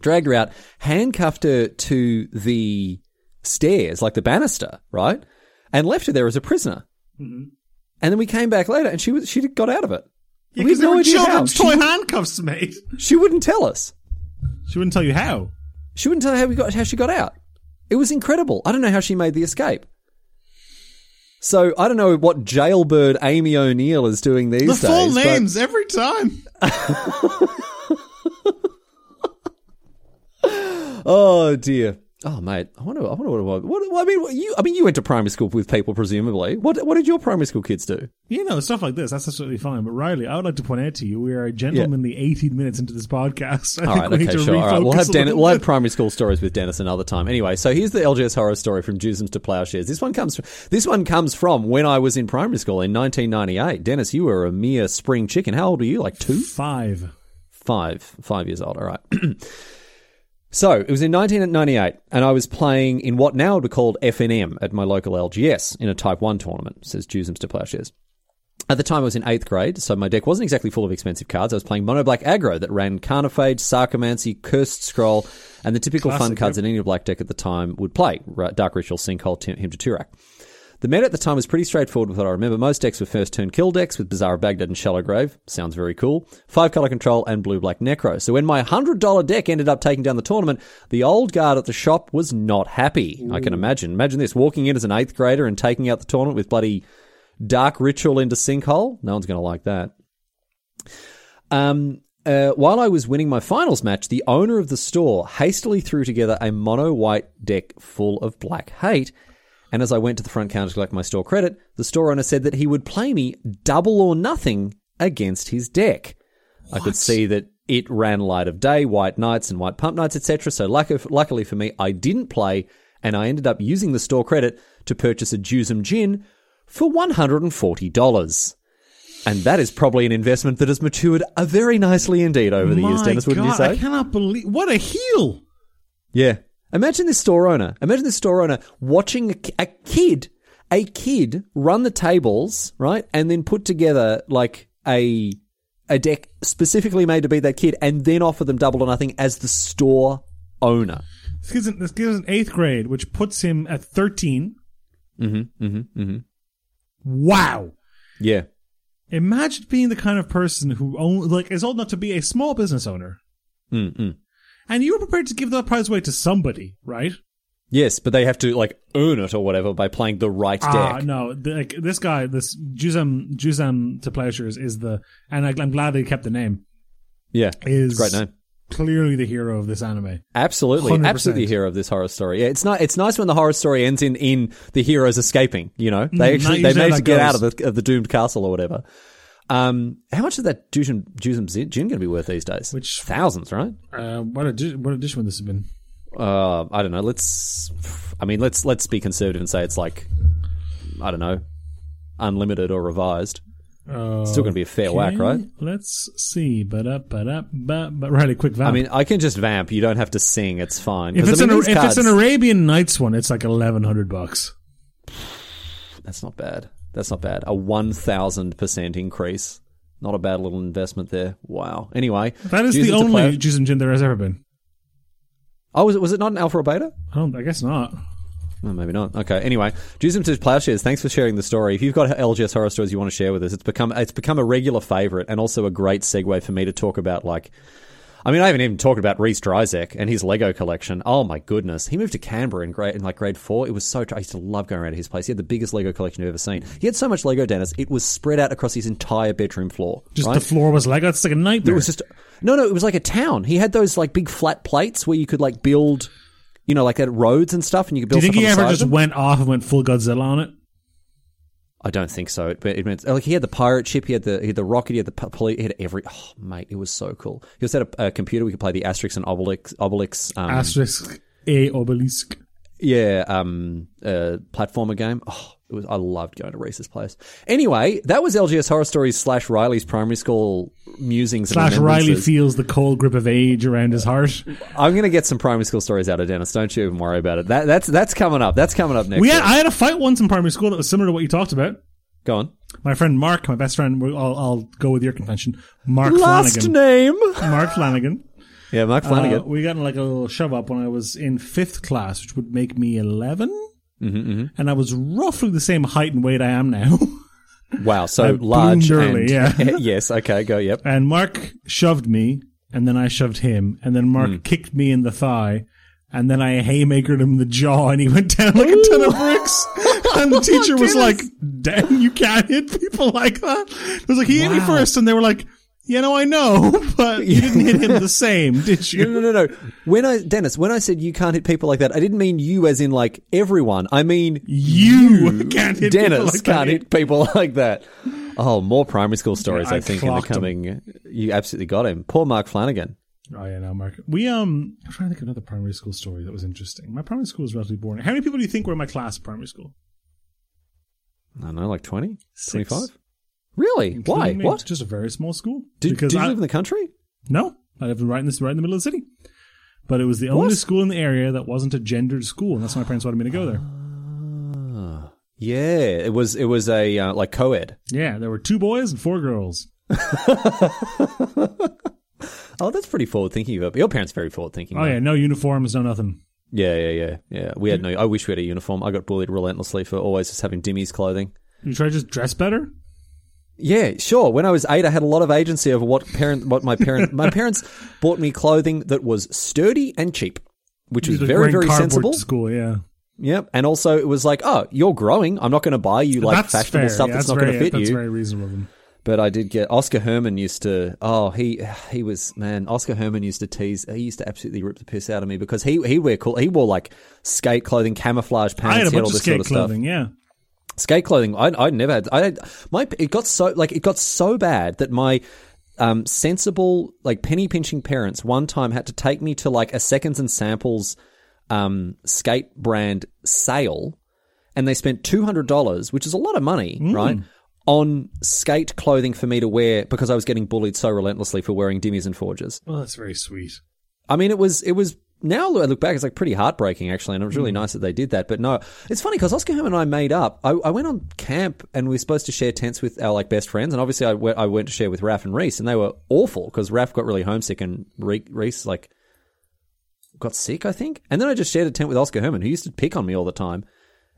[SPEAKER 1] dragged her out, handcuffed her to the stairs, like the banister, right, and left her there as a prisoner. And then we came back later, and she was she got out of it.
[SPEAKER 2] Yeah,
[SPEAKER 1] we
[SPEAKER 2] because there
[SPEAKER 1] no
[SPEAKER 2] were children's
[SPEAKER 1] She,
[SPEAKER 2] toy handcuffs, mate.
[SPEAKER 1] she wouldn't tell us.
[SPEAKER 2] She wouldn't tell you how.
[SPEAKER 1] She wouldn't tell how we got how she got out. It was incredible. I don't know how she made the escape. So I don't know what jailbird Amy O'Neill is doing these
[SPEAKER 2] The
[SPEAKER 1] days.
[SPEAKER 2] full
[SPEAKER 1] but-
[SPEAKER 2] names every time.
[SPEAKER 1] oh dear. Oh mate, I wonder. I wonder what. What, what I mean, what, you. I mean, you went to primary school with people, presumably. What What did your primary school kids do?
[SPEAKER 2] You know, stuff like this, that's absolutely fine. But Riley, I would like to point out to you, we are a gentlemanly 18 minutes into this podcast. I
[SPEAKER 1] All right, okay,
[SPEAKER 2] to
[SPEAKER 1] sure. All right, we'll have
[SPEAKER 2] little
[SPEAKER 1] we'll have primary school stories with Denis another time. Anyway, so here's the LGS horror story from Juzams to Plowshares. This one comes. This one comes from when I was in primary school in 1998. Denis, you were a mere spring chicken. How old were you? Like two,
[SPEAKER 2] Five.
[SPEAKER 1] five, five years old. All right. So it was in 1998, and I was playing in what now would be called FNM at my local LGS in a Type 1 tournament, says Juzams to Plowshares. At the time, I was in eighth grade, so my deck wasn't exactly full of expensive cards. I was playing Mono Black Aggro that ran Carnophage, Sarcomancy, Cursed Scroll, and the typical fun
[SPEAKER 2] Classic,
[SPEAKER 1] cards that any black deck at the time would play Dark Ritual, Sinkhole, Hymn to Tourach. The meta at the time was pretty straightforward with what I remember. Most decks were first turn kill decks with Bazaar Baghdad and Shallow Grave. Sounds very cool. Five color control and blue black necro. So when my $100 deck ended up taking down the tournament, the old guard at the shop was not happy. I can imagine. Imagine this walking in as an eighth grader and taking out the tournament with bloody Dark Ritual into Sinkhole. No one's going to like that. Um, uh, while I was winning my finals match, the owner of the store hastily threw together a mono white deck full of black hate. And as I went to the front counter to collect my store credit, the store owner said that he would play me double or nothing against his deck. I could see that it ran light of day, white knights and white pump knights, etc. So luck- luckily for me, I didn't play, and I ended up using the store credit to purchase a Juzam Djinn for one hundred and forty dollars. And that is probably an investment that has matured very nicely indeed over the years, Denis, wouldn't
[SPEAKER 2] God,
[SPEAKER 1] you say?
[SPEAKER 2] I cannot believe. What a heel.
[SPEAKER 1] Yeah. Imagine this store owner. Imagine this store owner watching a, a kid, a kid run the tables, right? And then put together like a, a deck specifically made to beat that kid and then offer them double or nothing as the store owner.
[SPEAKER 2] This gives, him, this gives him eighth grade, which puts him at 13.
[SPEAKER 1] Mm-hmm. Mm-hmm. Mm-hmm.
[SPEAKER 2] Wow.
[SPEAKER 1] Yeah.
[SPEAKER 2] Imagine being the kind of person who own, like is old enough to be a small business owner,
[SPEAKER 1] Mm-mm.
[SPEAKER 2] And you were prepared to give that prize away to somebody, right?
[SPEAKER 1] Yes, but they have to like earn it or whatever by playing the right
[SPEAKER 2] Ah,
[SPEAKER 1] deck.
[SPEAKER 2] no, the, like this guy, this Juzam Juzam to Plowshares is the, and I, I'm glad they kept the name.
[SPEAKER 1] Yeah,
[SPEAKER 2] Is
[SPEAKER 1] great name.
[SPEAKER 2] clearly the hero of this anime.
[SPEAKER 1] Absolutely,
[SPEAKER 2] 100%.
[SPEAKER 1] absolutely hero of this horror story. Yeah, it's not. It's nice when the horror story ends in in the heroes escaping. You know, they
[SPEAKER 2] Mm,
[SPEAKER 1] actually they managed to get out of the of the doomed castle or whatever. Um, how much is that Juzam Juzam Djinn going to be worth these days?
[SPEAKER 2] Which-
[SPEAKER 1] thousands, right?
[SPEAKER 2] Uh, what a what a edition would this have been?
[SPEAKER 1] Uh, I don't know. Let's. I mean, let's let's be conservative and say it's like, I don't know, unlimited or revised.
[SPEAKER 2] Uh,
[SPEAKER 1] Still going to be a fair whack, right?
[SPEAKER 2] Let's see. But up, but up, but but a quick vamp.
[SPEAKER 1] I mean, I can just vamp. You don't have to sing. It's fine.
[SPEAKER 2] if it's
[SPEAKER 1] I mean,
[SPEAKER 2] an if it's an Arabian Nights one, it's like eleven hundred bucks.
[SPEAKER 1] That's not bad. That's not bad. A 1000% increase. Not a bad little investment there. Wow. Anyway.
[SPEAKER 2] That is the only Juzam Djinn there has ever been.
[SPEAKER 1] Oh, was it, was it not an alpha or beta?
[SPEAKER 2] I. I guess not.
[SPEAKER 1] Oh, maybe not. Okay. Anyway, Juzam to Plowshares, thanks for sharing the story. If you've got LGS horror stories you want to share with us, it's become it's become a regular favorite and also a great segue for me to talk about like I mean, I haven't even talked about Reese Dryzek and his Lego collection. Oh my goodness, he moved to Canberra in grade in like grade four. It was so. I used to love going around to his place. He had the biggest Lego collection you've ever seen. He had so much Lego, Denis. It was spread out across his entire bedroom floor.
[SPEAKER 2] Just
[SPEAKER 1] right?
[SPEAKER 2] the floor was Lego. It's like a nightmare.
[SPEAKER 1] It was just no, no. It was like a town. He had those like big flat plates where you could like build, you know, like at roads and stuff, and you could build.
[SPEAKER 2] Do you think he ever just went off and went full Godzilla on it?
[SPEAKER 1] I don't think so. But it meant like he had the pirate ship, he had the he had the rocket, he had the police, he had every. Oh, mate, it was so cool. He also had a, a computer. We could play the Asterix and Obelix, Obelix, um,
[SPEAKER 2] Asterisk A obelisk.
[SPEAKER 1] Yeah, um, uh, platformer game. Oh, it was. I loved going to Reese's place. Anyway, that was LGS Horror Stories slash Riley's primary school musings
[SPEAKER 2] Slash Riley feels the cold grip of age around his heart.
[SPEAKER 1] I'm going to get some primary school stories out of Denis. Don't you even worry about it. That, that's that's coming up. That's coming up next.
[SPEAKER 2] We had. I had a fight once in primary school that was similar to what you talked about.
[SPEAKER 1] Go on.
[SPEAKER 2] My friend Mark, my best friend, I'll, I'll go with your convention. Mark
[SPEAKER 1] Last
[SPEAKER 2] Flanagan.
[SPEAKER 1] name.
[SPEAKER 2] Mark Flanagan.
[SPEAKER 1] Yeah, Mark Flanagan.
[SPEAKER 2] Uh, we got in like a little shove up when I was in fifth class, which would make me 11.
[SPEAKER 1] Mm-hmm,
[SPEAKER 2] And I was roughly the same height and weight I am now.
[SPEAKER 1] wow, so
[SPEAKER 2] I
[SPEAKER 1] large.
[SPEAKER 2] early,
[SPEAKER 1] and,
[SPEAKER 2] yeah.
[SPEAKER 1] yes. Okay. Go. Yep.
[SPEAKER 2] and Mark shoved me, and then I shoved him, and then Mark kicked me in the thigh, and then I haymakered him in the jaw, and he went down like a ton of bricks. and the teacher was like, "Damn, you can't hit people like that." It was like he hit me first, and they were like, "You know, I know, but you didn't hit him the same, did you?"
[SPEAKER 1] no, no, no. no. When I, Denis, when I said you can't hit people like that, I didn't mean you as in like everyone. I mean
[SPEAKER 2] You can't hit people
[SPEAKER 1] Denis
[SPEAKER 2] like
[SPEAKER 1] can't
[SPEAKER 2] that.
[SPEAKER 1] hit people like that. Oh, more primary school stories,
[SPEAKER 2] I
[SPEAKER 1] I think, in the
[SPEAKER 2] clocked him.
[SPEAKER 1] coming. You absolutely got him. Poor Mark Flanagan.
[SPEAKER 2] Oh yeah, no, Mark. We um, I'm trying to think of another primary school story that was interesting. My primary school was relatively boring. How many people do you think were in my class at primary school?
[SPEAKER 1] I don't know, like 20?
[SPEAKER 2] Six.
[SPEAKER 1] 25? Really? Why?
[SPEAKER 2] Me.
[SPEAKER 1] What?
[SPEAKER 2] Just a very small school.
[SPEAKER 1] Did,
[SPEAKER 2] because
[SPEAKER 1] did you
[SPEAKER 2] I,
[SPEAKER 1] live in the country?
[SPEAKER 2] no, I lived right in this right in the middle of the city. But it was the only school in the area that wasn't a gendered school, and that's why my parents wanted me to go there.
[SPEAKER 1] Ah, yeah, it was. It was a uh, like co-ed.
[SPEAKER 2] Yeah, there were two boys and four girls.
[SPEAKER 1] Oh, that's pretty forward thinking of it. Your parents are very forward thinking.
[SPEAKER 2] Oh yeah, no uniforms, no nothing.
[SPEAKER 1] yeah, yeah, yeah, yeah. We had no. I wish we had a uniform. I got bullied relentlessly for always just having Dimmeys clothing.
[SPEAKER 2] You try to just dress better.
[SPEAKER 1] Yeah, sure. When I was eight, I had a lot of agency over what parent, what my parent, my parents bought me clothing that was sturdy and cheap, which was very, very sensible.
[SPEAKER 2] School, yeah.
[SPEAKER 1] Yep. And also, it was like, oh, you're growing. I'm not going to buy you like
[SPEAKER 2] that's
[SPEAKER 1] fashionable
[SPEAKER 2] fair.
[SPEAKER 1] stuff
[SPEAKER 2] yeah,
[SPEAKER 1] that's,
[SPEAKER 2] that's
[SPEAKER 1] not going to fit
[SPEAKER 2] That's
[SPEAKER 1] you.
[SPEAKER 2] very reasonable.
[SPEAKER 1] But I did get Oscar Herman used to. Oh, he he was man. Oscar Herman used to tease. He used to absolutely rip the piss out of me because he he wear cool. He wore like skate clothing, camouflage pants.
[SPEAKER 2] I had a bunch
[SPEAKER 1] all
[SPEAKER 2] of
[SPEAKER 1] this
[SPEAKER 2] skate
[SPEAKER 1] sort of stuff.
[SPEAKER 2] Yeah,
[SPEAKER 1] skate clothing. I I never had. I my it got so like it got so bad that my um, sensible like penny pinching parents one time had to take me to like a seconds and samples um, skate brand sale, and they spent two hundred dollars, which is a lot of money, right? On skate clothing for me to wear because I was getting bullied so relentlessly for wearing Dimmeys and forges.
[SPEAKER 2] well, that's very sweet.
[SPEAKER 1] I mean, it was it was. Now I look back, it's like pretty heartbreaking actually, and it was really mm. nice that they did that. But no, it's funny because Oscar Herman and I made up. I, I went on camp and we were supposed to share tents with our like best friends, and obviously I went, I went to share with Raf and Reese, and they were awful because Raf got really homesick and Reese like got sick, I think. And then I just shared a tent with Oscar Herman, who used to pick on me all the time.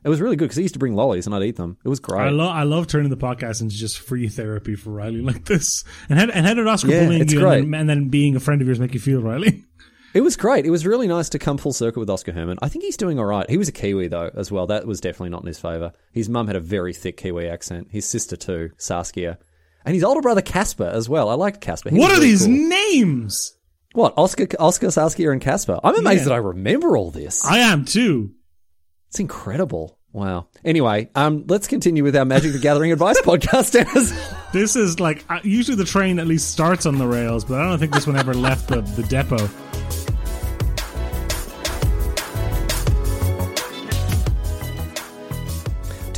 [SPEAKER 1] It was really good because he used to bring lollies and I'd eat them. It was great.
[SPEAKER 2] I love I love turning the podcast into just free therapy for Riley like this. And how, and how did Oscar
[SPEAKER 1] Yeah,
[SPEAKER 2] bullying you
[SPEAKER 1] great.
[SPEAKER 2] and then, and then being a friend of yours make you feel, Riley?
[SPEAKER 1] It was great. It was really nice to come full circle with Oscar Herman. I think he's doing all right. He was a Kiwi though as well. That was definitely not in his favour. His mum had a very thick Kiwi accent. His sister too, Saskia, and his older brother Casper as well. I liked Casper. He
[SPEAKER 2] what are
[SPEAKER 1] really
[SPEAKER 2] these
[SPEAKER 1] cool.
[SPEAKER 2] names?
[SPEAKER 1] What Oscar, Oscar, Saskia, and Casper? I'm amazed
[SPEAKER 2] Yeah.
[SPEAKER 1] that I remember all this.
[SPEAKER 2] I am too.
[SPEAKER 1] It's incredible. Wow. Anyway, um, let's continue with our Magic the Gathering advice podcast.
[SPEAKER 2] This is like uh, usually the train at least starts on the rails, but I don't think this one ever left the, the depot.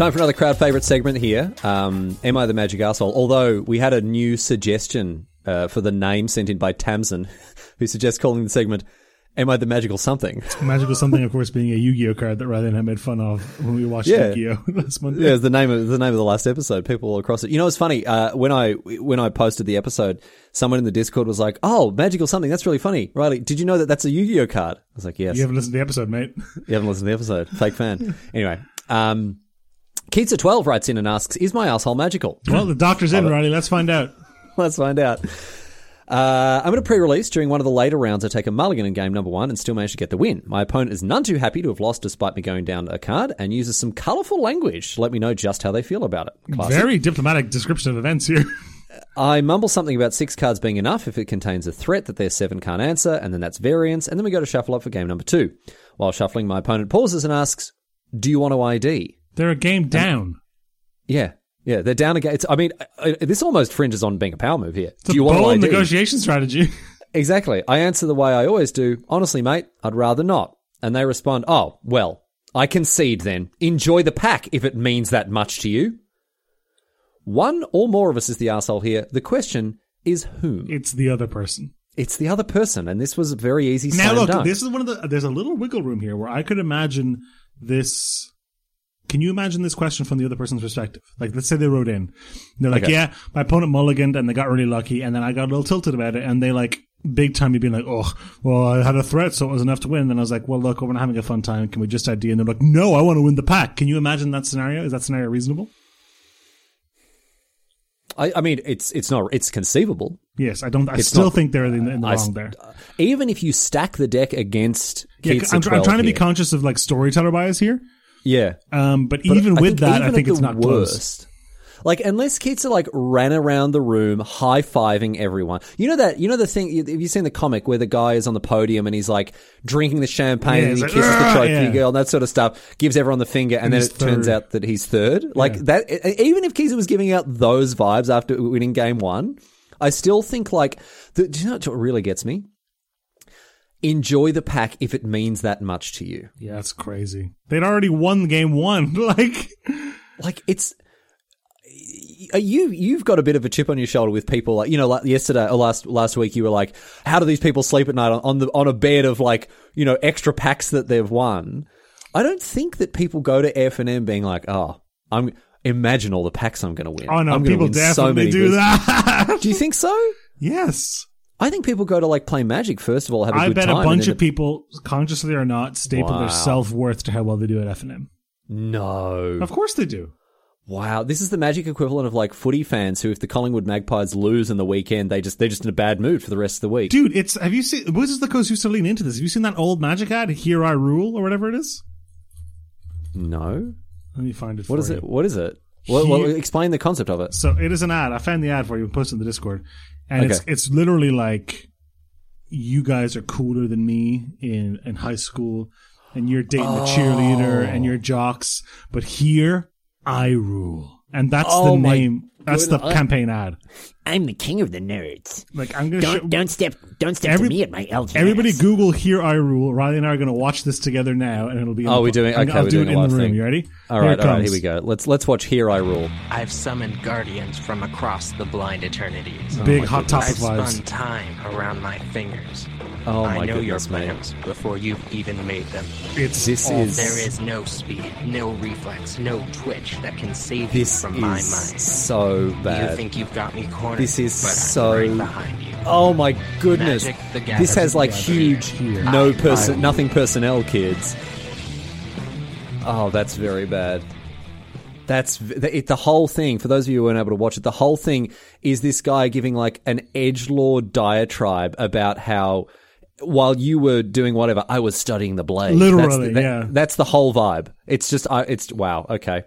[SPEAKER 1] Time for another crowd favorite segment here. Um, Am I the Magic Arsehole? Although we had a new suggestion uh, for the name sent in by Tamsin, who suggests calling the segment "Am I the Magical Something?"
[SPEAKER 2] Magical something, of course, being a Yu-Gi-Oh card that Ryan and I made fun of when we watched
[SPEAKER 1] Yeah.
[SPEAKER 2] Yu-Gi-Oh last Monday.
[SPEAKER 1] Yeah, it's the name of the name of the last episode. People all across it. You know, it's funny. Uh, when I when I posted the episode, someone in the Discord was like, "Oh, magical something. That's really funny." Riley, did you know that that's a Yu-Gi-Oh card? I was like, "Yes."
[SPEAKER 2] You haven't listened to the episode, mate.
[SPEAKER 1] You haven't listened to the episode. Fake fan. anyway, um, Keats twelve writes in and asks, "Is my asshole magical?"
[SPEAKER 2] Well, the doctor's in, Riley. Let's find out.
[SPEAKER 1] Let's find out. Uh, I'm at a pre-release during one of the later rounds. I take a mulligan in game number one and still manage to get the win. My opponent is none too happy to have lost despite me going down a card and uses some colourful language to let me know just how they feel about it. Classic.
[SPEAKER 2] Very diplomatic description of events here.
[SPEAKER 1] I mumble something about six cards being enough if it contains a threat that their seven can't answer, and then that's variance, and then we go to shuffle up for game number two. While shuffling, my opponent pauses and asks, "Do you want to ID?"
[SPEAKER 2] They're a game down.
[SPEAKER 1] Yeah, yeah, they're down again. It's, I mean, uh, this almost fringes on being a power move here.
[SPEAKER 2] It's
[SPEAKER 1] do
[SPEAKER 2] a
[SPEAKER 1] you want to
[SPEAKER 2] bold negotiation strategy.
[SPEAKER 1] Exactly. I answer the way I always do. Honestly, mate, I'd rather not. And they respond, "Oh, well, I concede then. Enjoy the pack if it means that much to you." One or more of us is the asshole here. The question is whom?
[SPEAKER 2] It's the other person.
[SPEAKER 1] It's the other person, and this was a very easy.
[SPEAKER 2] Now look,
[SPEAKER 1] dunk.
[SPEAKER 2] this is one of the. There's a little wiggle room here where I could imagine this. Can you imagine this question from the other person's perspective? Like, let's say they wrote in, they're like,
[SPEAKER 1] Okay.
[SPEAKER 2] "Yeah, my opponent mulliganed, and they got really lucky, and then I got a little tilted about it, and they like big time me being like, oh, well, I had a threat, so it was enough to win." And I was like, "Well, look, we're not having a fun time. Can we just ID?" And they're like, "No, I want to win the pack." Can you imagine that scenario? Is that scenario reasonable?
[SPEAKER 1] I, I mean, it's it's not it's conceivable.
[SPEAKER 2] Yes, I don't. I
[SPEAKER 1] It's
[SPEAKER 2] still
[SPEAKER 1] not-
[SPEAKER 2] think they're in the, in the
[SPEAKER 1] I
[SPEAKER 2] wrong there.
[SPEAKER 1] Even if you stack the deck against
[SPEAKER 2] Yeah, I'm, I'm trying to be
[SPEAKER 1] here.
[SPEAKER 2] conscious of like storyteller bias here.
[SPEAKER 1] Yeah.
[SPEAKER 2] Um, but,
[SPEAKER 1] But
[SPEAKER 2] even
[SPEAKER 1] I
[SPEAKER 2] with that, I think it's not close.
[SPEAKER 1] worst. Like unless Keats like ran around the room high fiving everyone. You know that you know the thing. Have you seen the comic where the guy is on the podium and he's like drinking the champagne
[SPEAKER 2] Yeah,
[SPEAKER 1] and he
[SPEAKER 2] he's
[SPEAKER 1] kisses the trophy
[SPEAKER 2] yeah.
[SPEAKER 1] girl and that sort of stuff, gives everyone the finger, and, then
[SPEAKER 2] he's
[SPEAKER 1] it turns out that he's third. Like that. e- Even if Keats was giving out those vibes after winning game one, I still think like the, do you know what really gets me? Enjoy the pack if it means that much to you.
[SPEAKER 2] Yeah, that's crazy. They'd already won game one. like,
[SPEAKER 1] like it's uh, you you've got a bit of a chip on your shoulder with people like you know like yesterday or last last week you were like how do these people sleep at night on, on the on a bed of like you know extra packs that they've won i don't think that people go to FNM being like oh i'm imagine all the packs i'm going to win
[SPEAKER 2] oh no,
[SPEAKER 1] I'm
[SPEAKER 2] people
[SPEAKER 1] win so
[SPEAKER 2] definitely
[SPEAKER 1] many
[SPEAKER 2] do
[SPEAKER 1] boosts."
[SPEAKER 2] that.
[SPEAKER 1] do you think so
[SPEAKER 2] yes.
[SPEAKER 1] I think people go to like play magic first of all have a
[SPEAKER 2] I
[SPEAKER 1] good
[SPEAKER 2] bet
[SPEAKER 1] time
[SPEAKER 2] a bunch of people, consciously or not, staple
[SPEAKER 1] Wow.
[SPEAKER 2] their self worth to how well they do at FNM.
[SPEAKER 1] no
[SPEAKER 2] Of course they do.
[SPEAKER 1] Wow, this is the magic equivalent of like footy fans who, if the Collingwood Magpies lose in the weekend, they just they're just in a bad mood for the rest of the week.
[SPEAKER 2] Dude, it's have you seen Wizards of the Coast used to lean into this? Have you seen that old magic ad, Here I Rule, or whatever it is?
[SPEAKER 1] No,
[SPEAKER 2] Let me find it
[SPEAKER 1] what
[SPEAKER 2] for
[SPEAKER 1] is
[SPEAKER 2] you.
[SPEAKER 1] it? What is it? Well, well, explain the concept of it.
[SPEAKER 2] So it is an ad. I found the ad for you and posted in the Discord. And it's
[SPEAKER 1] Okay.
[SPEAKER 2] it's literally like you guys are cooler than me in, in high school and you're dating the cheerleader and oh. you're jocks, but here I rule. And that's
[SPEAKER 1] Oh
[SPEAKER 2] the name that's the
[SPEAKER 1] goodness.
[SPEAKER 2] campaign ad.
[SPEAKER 3] I'm the king of the nerds.
[SPEAKER 2] Like I'm gonna
[SPEAKER 3] Don't
[SPEAKER 2] show
[SPEAKER 3] don't step don't step
[SPEAKER 2] Every-
[SPEAKER 3] to me at my LGS.
[SPEAKER 2] everybody Google here I rule. Riley and I are gonna watch this together now and it'll be in
[SPEAKER 1] Oh,
[SPEAKER 2] the
[SPEAKER 1] we're doing-
[SPEAKER 2] I'm-
[SPEAKER 1] okay,
[SPEAKER 2] I'll
[SPEAKER 1] we're
[SPEAKER 2] do
[SPEAKER 1] doing
[SPEAKER 2] it in the room.
[SPEAKER 1] thing.
[SPEAKER 2] You ready?
[SPEAKER 1] All
[SPEAKER 2] here
[SPEAKER 1] right, all right. here we go. Let's let's watch Here I Rule.
[SPEAKER 4] I've summoned guardians from across the blind eternities.
[SPEAKER 2] Big oh hot topic
[SPEAKER 4] I've
[SPEAKER 2] vibes.
[SPEAKER 4] spun time around my fingers.
[SPEAKER 1] Oh
[SPEAKER 4] I
[SPEAKER 1] my
[SPEAKER 4] know your
[SPEAKER 1] goodness, man!
[SPEAKER 4] plans before you've even made them.
[SPEAKER 2] It's
[SPEAKER 1] This
[SPEAKER 2] awful.
[SPEAKER 1] is-
[SPEAKER 4] There is no speed, no reflex, no twitch that can save
[SPEAKER 1] This
[SPEAKER 4] you from my
[SPEAKER 1] is
[SPEAKER 4] mind.
[SPEAKER 1] so bad.
[SPEAKER 4] You think you've got me cornered?
[SPEAKER 1] This is so-
[SPEAKER 4] right behind you.
[SPEAKER 1] Oh my goodness!
[SPEAKER 4] Magic
[SPEAKER 1] This has like huge,
[SPEAKER 2] Here.
[SPEAKER 1] no person, nothing personnel kids. Oh, that's very bad. That's the, it, the whole thing. For those of you who weren't able to watch it, the whole thing is this guy giving like an edge lord diatribe about how while you were doing whatever, I was studying the blade.
[SPEAKER 2] Literally,
[SPEAKER 1] that's the, that-
[SPEAKER 2] yeah.
[SPEAKER 1] That's the whole vibe. It's just, I it's wow. Okay,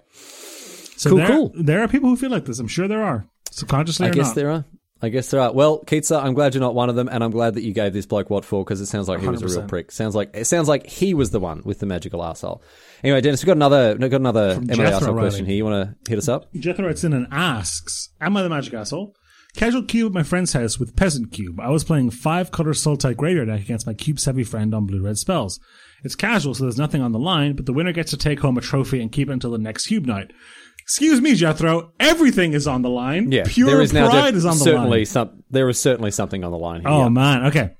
[SPEAKER 2] So
[SPEAKER 1] Cool,
[SPEAKER 2] there,
[SPEAKER 1] cool.
[SPEAKER 2] there are people who feel like this. I'm sure there are. Subconsciously
[SPEAKER 1] I guess
[SPEAKER 2] not.
[SPEAKER 1] there are. I guess there are. Well, Keitsa, I'm glad you're not one of them, and I'm glad that you gave this bloke what for because it sounds like he was a real prick. Sounds like it sounds like he was the one with the magical asshole. Anyway, Denis, we've got another we've got another
[SPEAKER 2] From
[SPEAKER 1] Emily arsehole question here. You want to hit us up?
[SPEAKER 2] Jethro writes in and asks, Am I the magic asshole? Casual cube at my friend's house with peasant cube. I was playing five color Sultai graveyard deck against my cube heavy friend on blue red spells. It's casual, so there's nothing on the line, but the winner gets to take home a trophy and keep it until the next cube night. Excuse me, Jethro. Everything is on the line.
[SPEAKER 1] Yeah,
[SPEAKER 2] Pure
[SPEAKER 1] there is now
[SPEAKER 2] pride
[SPEAKER 1] def-
[SPEAKER 2] is on the
[SPEAKER 1] certainly
[SPEAKER 2] line.
[SPEAKER 1] some. There is certainly something on the line here.
[SPEAKER 2] Oh
[SPEAKER 1] yeah.
[SPEAKER 2] man, okay.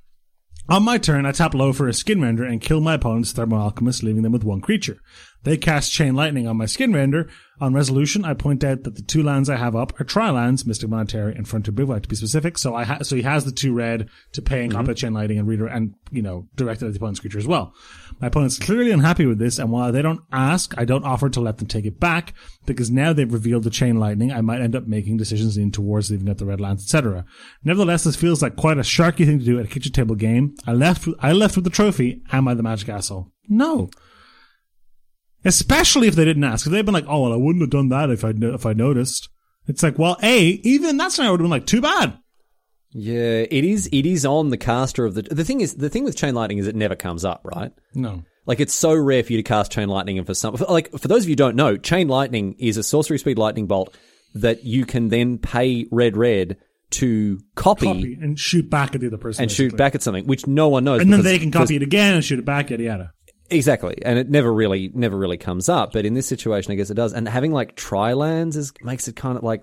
[SPEAKER 2] On my turn, I tap low for a Skinrender and kill my opponent's thermal alchemist, leaving them with one creature. They cast chain lightning on my Skinrender. On resolution, I point out that the two lands I have up are tri lands, Mystic Monastery and Frontier Bivouac to be specific. So I ha- so he has the two red to pay and combat mm-hmm. chain lightning and reader and you know directed at the opponent's creature as well. My opponent's clearly unhappy with this, and while they don't ask, I don't offer to let them take it back because now they've revealed the chain lightning. I might end up making decisions leaning towards leaving out the red lands, etc. Nevertheless, this feels like quite a sharky thing to do at a kitchen table game. I left. With, I left with the trophy. Am I the magic asshole? No. Especially if they didn't ask. If they'd been like, "Oh, well, I wouldn't have done that if I if I noticed." It's like, well, a even in that scenario would have been like, "Too bad."
[SPEAKER 1] Yeah, it is. It is on the caster of the. The thing is, the thing with chain lightning is it never comes up, right?
[SPEAKER 2] No.
[SPEAKER 1] Like it's so rare for you to cast chain lightning, and for some, like for those of you who don't know, chain lightning is a sorcery speed lightning bolt that you can then pay red red to copy,
[SPEAKER 2] Copy and shoot back at the other person
[SPEAKER 1] and shoot back at something, which no one knows.
[SPEAKER 2] and then they can copy it again and shoot it back. Yada yada.
[SPEAKER 1] Exactly, and it never really, never really comes up. But in this situation, I guess it does. And having like tri-lands is makes it kind of like,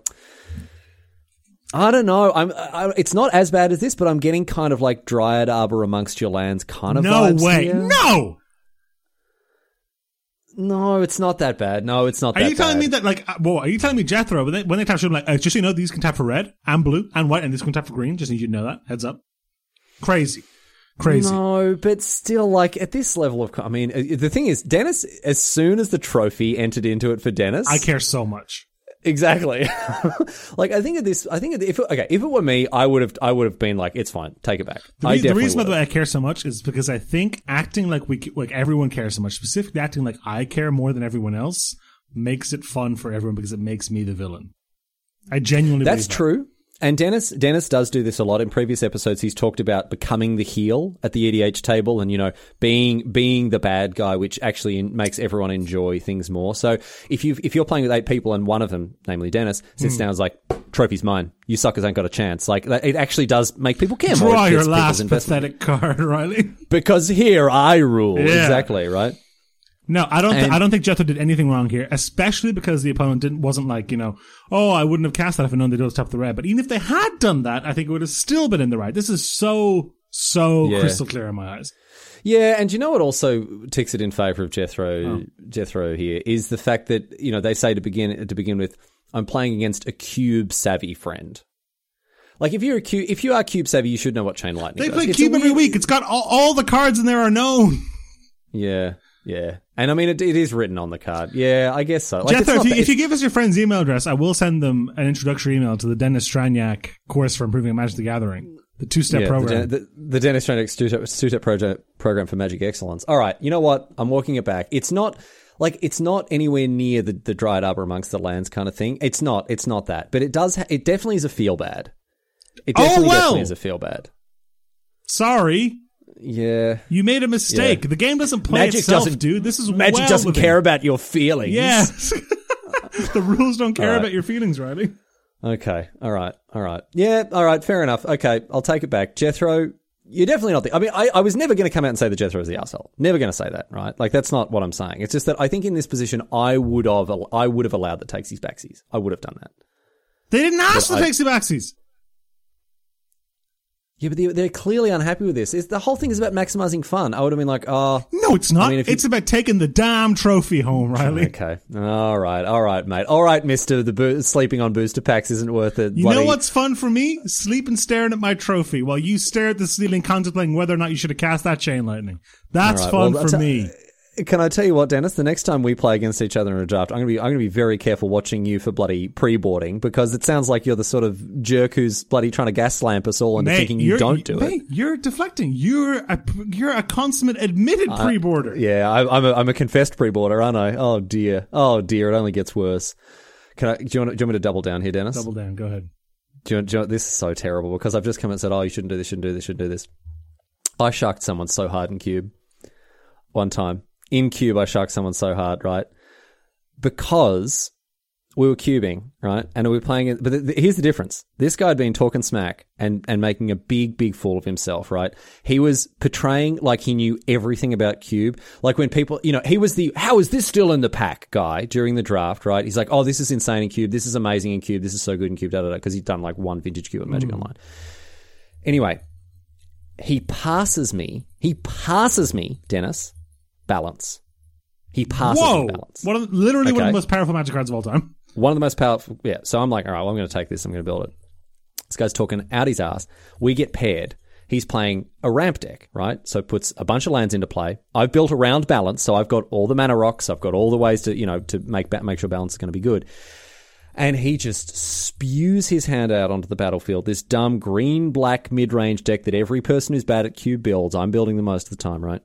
[SPEAKER 1] I don't know. I'm, I, it's not as bad as this, but I'm getting kind of like Dryad Arbor amongst your lands kind of.
[SPEAKER 2] No way.
[SPEAKER 1] here.
[SPEAKER 2] No.
[SPEAKER 1] no, it's not that bad. No, it's not. That.
[SPEAKER 2] Are you telling
[SPEAKER 1] bad.
[SPEAKER 2] me that like, uh, well, are you telling me Jethro when they, when they tap shoot like, uh, just so you know, these can tap for red and blue and white, and this can tap for green. Just need you to know that. Heads up. Crazy. Crazy.
[SPEAKER 1] No, but still, like at this level of, I mean, uh, the thing is, Denis. As soon as the trophy entered into it for Denis,
[SPEAKER 2] I care so much.
[SPEAKER 1] Exactly. like I think of this. I think if okay, if it were me, I would have. I would have been like, it's fine, take it back.
[SPEAKER 2] The,
[SPEAKER 1] I
[SPEAKER 2] rea- the reason by the way I care so much is because I think acting like we like everyone cares so much, specifically acting like I care more than everyone else, makes it fun for everyone because it makes me the villain. I genuinely
[SPEAKER 1] That's
[SPEAKER 2] believe that.
[SPEAKER 1] And Denis, Denis does do this a lot in previous episodes. He's talked about becoming the heel at the EDH table, and you know, being being the bad guy, which actually makes everyone enjoy things more. So if you if you're playing with eight people and one of them, namely
[SPEAKER 2] Denis,
[SPEAKER 1] sits hmm. down and is like, "Trophy's mine. You suckers ain't got a chance." Like it actually does make people care more.
[SPEAKER 2] Draw your last pathetic card, Riley.
[SPEAKER 1] because here I rule.
[SPEAKER 2] Yeah.
[SPEAKER 1] Exactly right.
[SPEAKER 2] No, I don't. Th- I don't think Jethro did anything wrong here, especially because the opponent didn't wasn't like you know, oh, I wouldn't have cast that if I known they'd don't tap the red. But even if they had done that, I think it would have still been in the right. This is so so
[SPEAKER 1] Yeah.
[SPEAKER 2] crystal clear in my eyes.
[SPEAKER 1] Yeah, and you know what also ticks it in favor of Jethro
[SPEAKER 2] Oh.
[SPEAKER 1] Jethro here is the fact that you know they say to begin to begin with, I'm playing against a cube savvy friend. Like if you're a cube, if you are cube savvy, you should know what chain lightning.
[SPEAKER 2] They
[SPEAKER 1] does.
[SPEAKER 2] play
[SPEAKER 1] It's
[SPEAKER 2] cube every
[SPEAKER 1] weird-
[SPEAKER 2] week. It's got all, all the cards in there are known.
[SPEAKER 1] Yeah, yeah, and I mean it, it is written on the card. Yeah, I guess so. Like,
[SPEAKER 2] Jethro, if you, if you give us your friend's email address, I will send them an introductory email to the Denis Stranjak course for improving Magic the Gathering, the two step
[SPEAKER 1] yeah,
[SPEAKER 2] program.
[SPEAKER 1] The, the, the Denis Tronic two-step, two-step project, program for Magic Excellence. All right, you know what? I'm walking it back. It's not like it's not anywhere near the the Dryad Arbor amongst the lands kind of thing. It's not. It's not that. But it does. Ha- it definitely is a feel bad. It
[SPEAKER 2] Oh, well.
[SPEAKER 1] definitely is a feel bad.
[SPEAKER 2] Sorry,
[SPEAKER 1] Yeah.
[SPEAKER 2] you made a mistake.
[SPEAKER 1] Yeah.
[SPEAKER 2] The game doesn't play
[SPEAKER 1] Magic
[SPEAKER 2] itself,
[SPEAKER 1] doesn't-
[SPEAKER 2] dude. This is
[SPEAKER 1] Magic
[SPEAKER 2] well
[SPEAKER 1] doesn't
[SPEAKER 2] within-
[SPEAKER 1] care about your feelings.
[SPEAKER 2] Yes. the rules don't care
[SPEAKER 1] right.
[SPEAKER 2] about your feelings, Riley.
[SPEAKER 1] Okay. All right. All right. Yeah. All right. Fair enough. Okay. I'll take it back. Jethro, you're definitely not the. I mean, I, I was never going to come out and say that Jethro is the asshole. Never going to say that, right? Like that's not what I'm saying. It's just that I think in this position, I would have, I would have allowed the takesies backsies. I would have done that.
[SPEAKER 2] They didn't ask for
[SPEAKER 1] But I-
[SPEAKER 2] takesy backsies.
[SPEAKER 1] Yeah, but they're, they're clearly unhappy with this. It's, the whole thing is about maximizing fun. I would have been like, oh,
[SPEAKER 2] No, it's not.
[SPEAKER 1] mean, if you-
[SPEAKER 2] it's about taking the damn trophy home, Riley.
[SPEAKER 1] okay, all right, all right, mate, all right, Mister. The bo- sleeping on booster packs isn't worth it.
[SPEAKER 2] You
[SPEAKER 1] Bloody-
[SPEAKER 2] know what's fun for me? Sleeping staring at my trophy while you stare at the ceiling contemplating whether or not you should have cast that chain lightning. That's
[SPEAKER 1] right,
[SPEAKER 2] fun
[SPEAKER 1] well,
[SPEAKER 2] for me.
[SPEAKER 1] Can I tell you what, Denis? The next time we play against each other in a draft, I'm gonna be I'm gonna be very careful watching you for bloody pre-boarding because it sounds like you're the sort of jerk who's bloody trying to gaslamp us all into
[SPEAKER 2] Mate,
[SPEAKER 1] thinking you don't do
[SPEAKER 2] mate,
[SPEAKER 1] it.
[SPEAKER 2] You're deflecting. You're a you're a consummate admitted uh, pre-boarder.
[SPEAKER 1] Yeah, I, I'm a, I'm a confessed pre-boarder, aren't I? Oh dear, oh dear, it only gets worse. Can I? Do you, want, do you want me to double down here, Denis?
[SPEAKER 2] Double down. Go ahead.
[SPEAKER 1] Do you, do you, this is so terrible because I've just come and said, "Oh, you shouldn't do this, shouldn't do this, shouldn't do this." I sharked someone so hard in cube one time. In cube, I sharked someone so hard, right? Because we were cubing, right, and we were playing it. But th- th- here's the difference: this guy had been talking smack and and making a big, big fool of himself, right? He was portraying like he knew everything about cube. Like when people, you know, he was the "How is this still in the pack?" guy during the draft, right? He's like, "Oh, this is insane in cube. This is amazing in cube. This is so good in cube." Da da da. Because he'd done like one vintage cube at Magic hmm. Online. Anyway, he passes me. He passes me, Denis. Balance. He passes
[SPEAKER 2] Whoa!
[SPEAKER 1] balance.
[SPEAKER 2] One of, literally one of the most powerful magic cards of all time.
[SPEAKER 1] One of the most powerful. Yeah. So I'm like, all right, well, I'm going to take this. I'm going to build it. This guy's talking out his ass. We get paired. He's playing a ramp deck, right? So puts a bunch of lands into play. I've built around balance, so I've got all the mana rocks. I've got all the ways to, you know, to make make sure balance is going to be good. And he just spews his hand out onto the battlefield. This dumb green black mid range deck that every person who's bad at cube builds. I'm building the most of the time, right?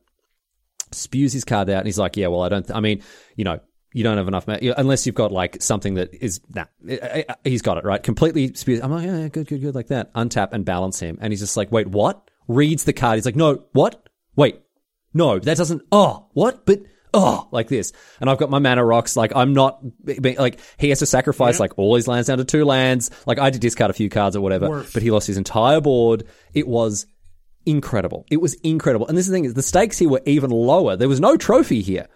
[SPEAKER 1] Spews his card out, and he's like, "Yeah, well, I don't. I mean, you know, you don't have enough ma- unless you've got like something that is nah. eh, eh, He's got it right. Completely spews. I'm like, yeah, yeah, good, good, good, like that. Untap and balance him, and he's just like, wait, what? Reads the card. He's like, no, what? Wait, no, that doesn't. Oh, what? But oh, like this. And I've got my mana rocks. Like I'm not like he has to sacrifice like all his lands down to two lands. Like I did discard a few cards or whatever,
[SPEAKER 2] Worth.
[SPEAKER 1] but he lost his entire board. It was incredible. It was incredible. And this is the thing is the stakes here were even lower. There was no trophy here.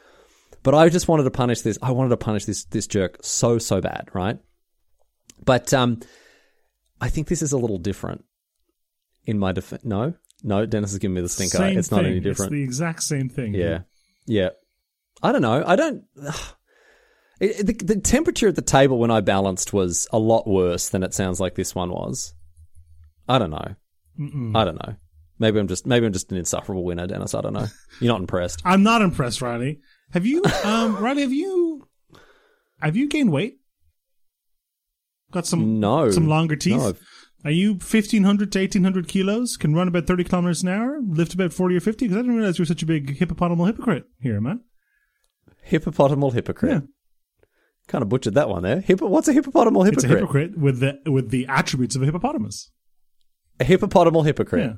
[SPEAKER 1] But I just wanted to punish this. I wanted to punish this this jerk so so bad, right? But um, I think this is a little different. In my defense, no, no. Denis has given me the stinker.
[SPEAKER 2] Same
[SPEAKER 1] it's not
[SPEAKER 2] thing.
[SPEAKER 1] any different.
[SPEAKER 2] It's the exact same thing.
[SPEAKER 1] Yeah, yeah. I don't know. I don't. It, the, the temperature at the table when I balanced was a lot worse than it sounds like this one was. I don't know. I don't know. Maybe I'm just maybe I'm just an insufferable winner, Denis. I don't know. You're not impressed.
[SPEAKER 2] I'm not impressed, Riley. Have you, um, Riley? Have you, have you gained weight? Got some
[SPEAKER 1] No.
[SPEAKER 2] some longer teeth.
[SPEAKER 1] No,
[SPEAKER 2] Are you 1500 to 1800 kilos? Can run about 30 kilometers an hour? Lift about 40 or 50? Because I didn't realize you were such a big hippopotamal hypocrite here, man.
[SPEAKER 1] Hippopotamal hypocrite.
[SPEAKER 2] Yeah.
[SPEAKER 1] Kind of butchered that one there. Hippo, what's a hippopotamal hypocrite?
[SPEAKER 2] It's a
[SPEAKER 1] hypocrite?
[SPEAKER 2] hypocrite with the with the attributes of a hippopotamus.
[SPEAKER 1] A hippopotamal hypocrite.
[SPEAKER 2] Yeah.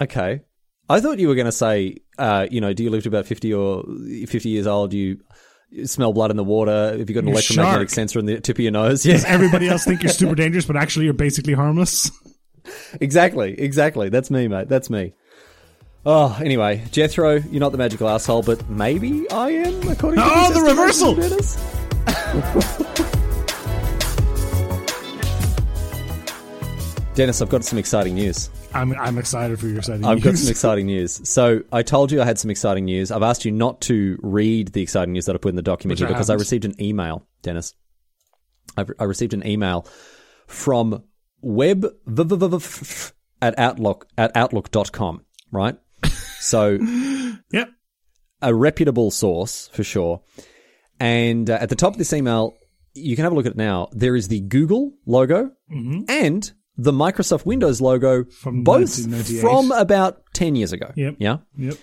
[SPEAKER 1] Okay. I thought you were going to say, uh, you know, do you live to about 50 or 50 years old? Do you smell blood in the water? Have you got an
[SPEAKER 2] You're
[SPEAKER 1] electromagnetic
[SPEAKER 2] shark.
[SPEAKER 1] sensor in the tip of your nose? Yeah,
[SPEAKER 2] Everybody else think you're super dangerous, but actually you're basically harmless.
[SPEAKER 1] exactly. Exactly. That's me, mate. That's me. Oh, anyway, Jethro, you're not the magical asshole, but maybe I am, according to
[SPEAKER 2] Oh, the reversal!
[SPEAKER 1] Denis. Denis, I've got some exciting news.
[SPEAKER 2] I'm I'm excited for your exciting
[SPEAKER 1] I've got some exciting news. So I told you I had some exciting news. I've asked you not to read the exciting news that I put in the document here because I received an email, Denis. I've, I received an email from web at outlook at outlook.com, right? So
[SPEAKER 2] Yep.
[SPEAKER 1] a reputable source for sure. And uh, at the top of this email, you can have a look at it now. There is the Google logo and the Microsoft Windows logo,
[SPEAKER 2] From
[SPEAKER 1] both from about 10 years ago.
[SPEAKER 2] Yep.
[SPEAKER 1] Yeah.
[SPEAKER 2] Yep.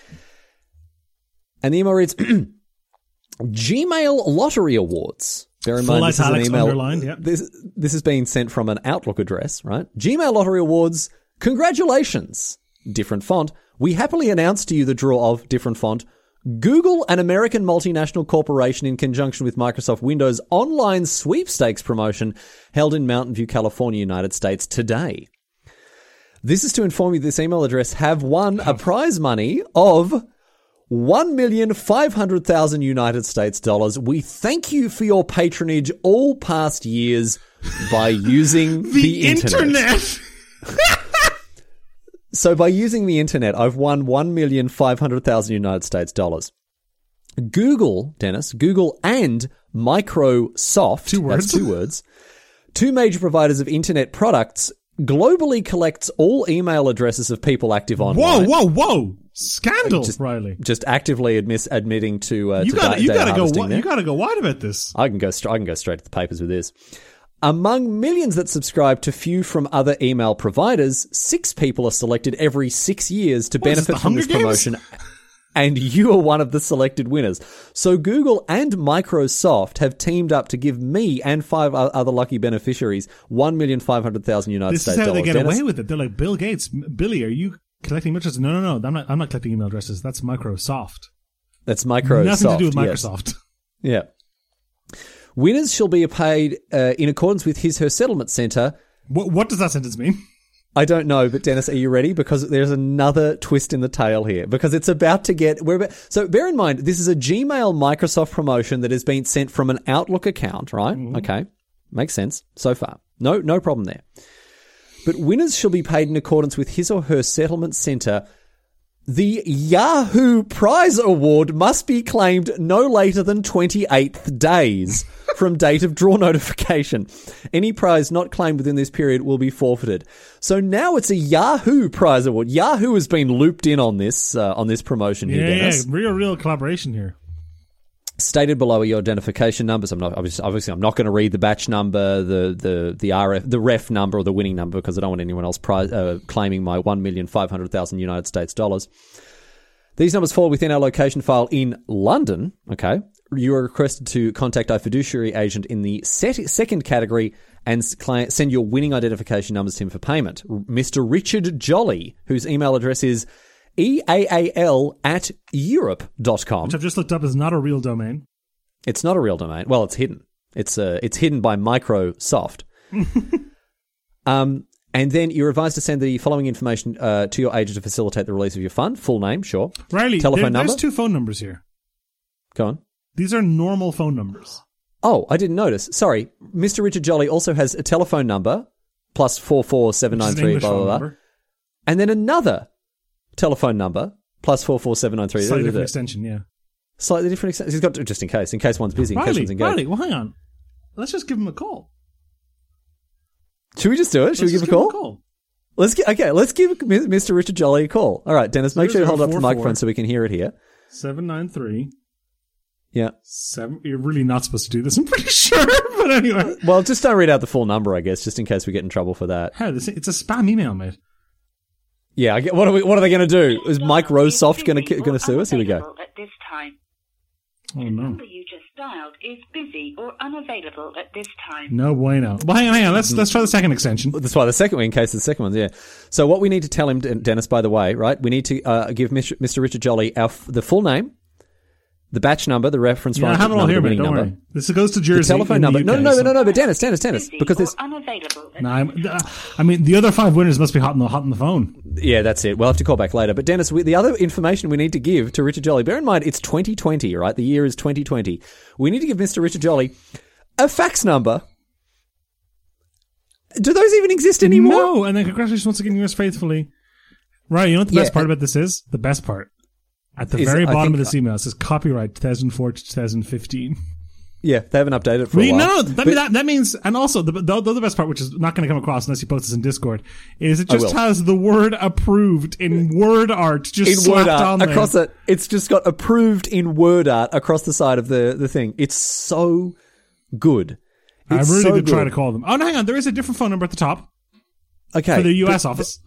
[SPEAKER 1] And the email reads Gmail Lottery Awards. Bear in
[SPEAKER 2] Full
[SPEAKER 1] mind, this is an email.
[SPEAKER 2] yep.
[SPEAKER 1] This, this is being sent from an Outlook address, right? Gmail Lottery Awards, congratulations. Different font. We happily announce to you the draw of different font. Google, an American multinational corporation in conjunction with Microsoft Windows online sweepstakes promotion held in Mountain View, California, United States today. This is to inform you this email address have won a prize money of one million five hundred thousand United States dollars. We thank you for your patronage all past years by using the,
[SPEAKER 2] The internet.
[SPEAKER 1] So by using the internet, I've won one million five hundred thousand United States dollars. Google, Denis, Google and Microsoft,
[SPEAKER 2] Two words.
[SPEAKER 1] that's two words, two major providers of internet products, globally collects all email addresses of people active
[SPEAKER 2] on
[SPEAKER 1] Whoa,
[SPEAKER 2] whoa, whoa! Scandal,
[SPEAKER 1] Just-
[SPEAKER 2] Riley.
[SPEAKER 1] Just actively admitting to, uh,
[SPEAKER 2] You
[SPEAKER 1] to
[SPEAKER 2] got
[SPEAKER 1] da-
[SPEAKER 2] to you got to go. wi- You got to go wide about this.
[SPEAKER 1] I can go. Str- I can go straight to the papers with this. Among millions that subscribe to few from other email providers, six people are selected every six years to
[SPEAKER 2] What this,
[SPEAKER 1] benefit from this
[SPEAKER 2] Games?
[SPEAKER 1] promotion. And you are one of the selected winners. So Google and Microsoft have teamed up to give me and five other lucky beneficiaries one million five hundred thousand United
[SPEAKER 2] This
[SPEAKER 1] States
[SPEAKER 2] is how
[SPEAKER 1] dollars.
[SPEAKER 2] they get
[SPEAKER 1] Denis,
[SPEAKER 2] away with it. They're like Bill Gates, Billy. Are you collecting email addresses? No, no, no. I'm not. I'm not collecting email addresses. That's Microsoft.
[SPEAKER 1] That's Microsoft.
[SPEAKER 2] Nothing to do with
[SPEAKER 1] yes.
[SPEAKER 2] Microsoft.
[SPEAKER 1] Yeah. Winners shall be paid uh, in accordance with his her settlement center
[SPEAKER 2] What, what does that sentence mean?
[SPEAKER 1] I don't know, but Denis, are you ready? Because there's another twist in the tail here. Because it's about to get. We're about, so bear in mind, this is a Gmail Microsoft promotion that has been sent from an Outlook account, right? Okay, makes sense so far. No, no problem there. But winners shall be paid in accordance with his or her settlement center. The Yahoo Prize Award must be claimed no later than 28th days from date of draw notification. Any prize not claimed within this period will be forfeited. So now it's a Yahoo Prize Award. Yahoo has been looped in on this uh, on this promotion here,
[SPEAKER 2] Yeah, yeah, real, real collaboration here.
[SPEAKER 1] Stated below are your identification numbers. I'm not obviously, obviously I'm not going to read the batch number, the the the RF, the ref number or the winning number because I don't want anyone else prize, uh, claiming my one million five hundred thousand United States dollars. These numbers fall within our location file in London. Okay, you are requested to contact our fiduciary agent in the set, second category and send your winning identification numbers to him for payment. Mr. Richard Jolly, whose email address is eaal at europe.com.
[SPEAKER 2] Which I've just looked up is not a real domain.
[SPEAKER 1] It's not a real domain. Well, it's hidden. It's uh, it's hidden by Microsoft. um, and then you're advised to send the following information uh, to your agent to facilitate the release of your fund. Full name, sure.
[SPEAKER 2] Riley,
[SPEAKER 1] Telephone
[SPEAKER 2] there-
[SPEAKER 1] number.
[SPEAKER 2] there's two phone numbers here.
[SPEAKER 1] Go on.
[SPEAKER 2] These are normal phone numbers.
[SPEAKER 1] Oh, I didn't notice. Sorry, Mr. Richard Jolly also has a telephone number plus four four seven nine three blah blah blah,
[SPEAKER 2] number.
[SPEAKER 1] and then another telephone number plus four four seven nine three.
[SPEAKER 2] Slightly different extension, yeah.
[SPEAKER 1] Slightly different. extension. He's got just in case, in case one's busy, in case one's engaged.
[SPEAKER 2] Riley, well, hang on. Let's just give him a call.
[SPEAKER 1] Should we just do it? Should we
[SPEAKER 2] Let's
[SPEAKER 1] give
[SPEAKER 2] just
[SPEAKER 1] a call? Let's get okay. Let's give Mr. Richard Jolly a call. All right, Denis, make sure you hold up the microphone so we can hear it here.
[SPEAKER 2] 793
[SPEAKER 1] Yeah.
[SPEAKER 2] seven. You're really not supposed to do this, I'm pretty sure. but anyway.
[SPEAKER 1] Well, just don't read out the full number, I guess, just in case we get in trouble for that.
[SPEAKER 2] This, it's a spam email, mate.
[SPEAKER 1] Yeah. I get, what are we? What are they going to do? Is Mike Rosesoft going to going to sue us? Here we go.
[SPEAKER 5] At this time.
[SPEAKER 2] Oh,
[SPEAKER 5] The
[SPEAKER 2] no.
[SPEAKER 5] number you just dialed is busy or unavailable at this time.
[SPEAKER 2] No bueno. Well, hang on, hang on. Let's, let's try the second extension.
[SPEAKER 1] That's why the second one, in case the second one's yeah. So what we need to tell him, Denis, by the way, right? We need to uh, give Mr. Mr. Richard Jolly our f- the full name, the batch number, the reference
[SPEAKER 2] Yeah, I
[SPEAKER 1] number,
[SPEAKER 2] have it all here,
[SPEAKER 1] the winning
[SPEAKER 2] Don't
[SPEAKER 1] number,
[SPEAKER 2] worry. This goes to
[SPEAKER 1] the telephone
[SPEAKER 2] in the
[SPEAKER 1] number.
[SPEAKER 2] UK,
[SPEAKER 1] no, no, no,
[SPEAKER 2] so-
[SPEAKER 1] no, no, but Denis, Denis,
[SPEAKER 5] Denis,
[SPEAKER 1] because
[SPEAKER 5] or
[SPEAKER 1] this.
[SPEAKER 5] unavailable.
[SPEAKER 2] No, I'm, uh, I mean, the other five winners must be hot on the, hot on the phone.
[SPEAKER 1] Yeah, that's it. We'll have to call back later. But Denis, we, the other information we need to give to Richard Jolly, bear in mind it's 2020, right? The year is 2020. We need to give Mr. Richard Jolly a fax number. Do those even exist anymore?
[SPEAKER 2] No, and then congratulations once again, yours faithfully. Right, you know what the
[SPEAKER 1] Yeah,
[SPEAKER 2] best part
[SPEAKER 1] uh,
[SPEAKER 2] about this is? The best part. At the
[SPEAKER 1] Is-
[SPEAKER 2] very
[SPEAKER 1] I
[SPEAKER 2] bottom of this email, it says copyright 2004 to 2015.
[SPEAKER 1] Yeah, they haven't updated it for
[SPEAKER 2] We,
[SPEAKER 1] a while.
[SPEAKER 2] no, no, that,
[SPEAKER 1] But-
[SPEAKER 2] that, that means, and also the, the, the other best part, which is not going to come across unless you post this in Discord, is it just has the word approved in word art just
[SPEAKER 1] in word
[SPEAKER 2] slapped
[SPEAKER 1] art
[SPEAKER 2] on there.
[SPEAKER 1] across it. It's just got approved in word art across the side of the, the thing. It's so good.
[SPEAKER 2] I
[SPEAKER 1] It's
[SPEAKER 2] really
[SPEAKER 1] so
[SPEAKER 2] did try
[SPEAKER 1] good.
[SPEAKER 2] to call them. Oh, no, hang on. There is a different phone number at the top
[SPEAKER 1] Okay,
[SPEAKER 2] for the US
[SPEAKER 1] but-
[SPEAKER 2] office.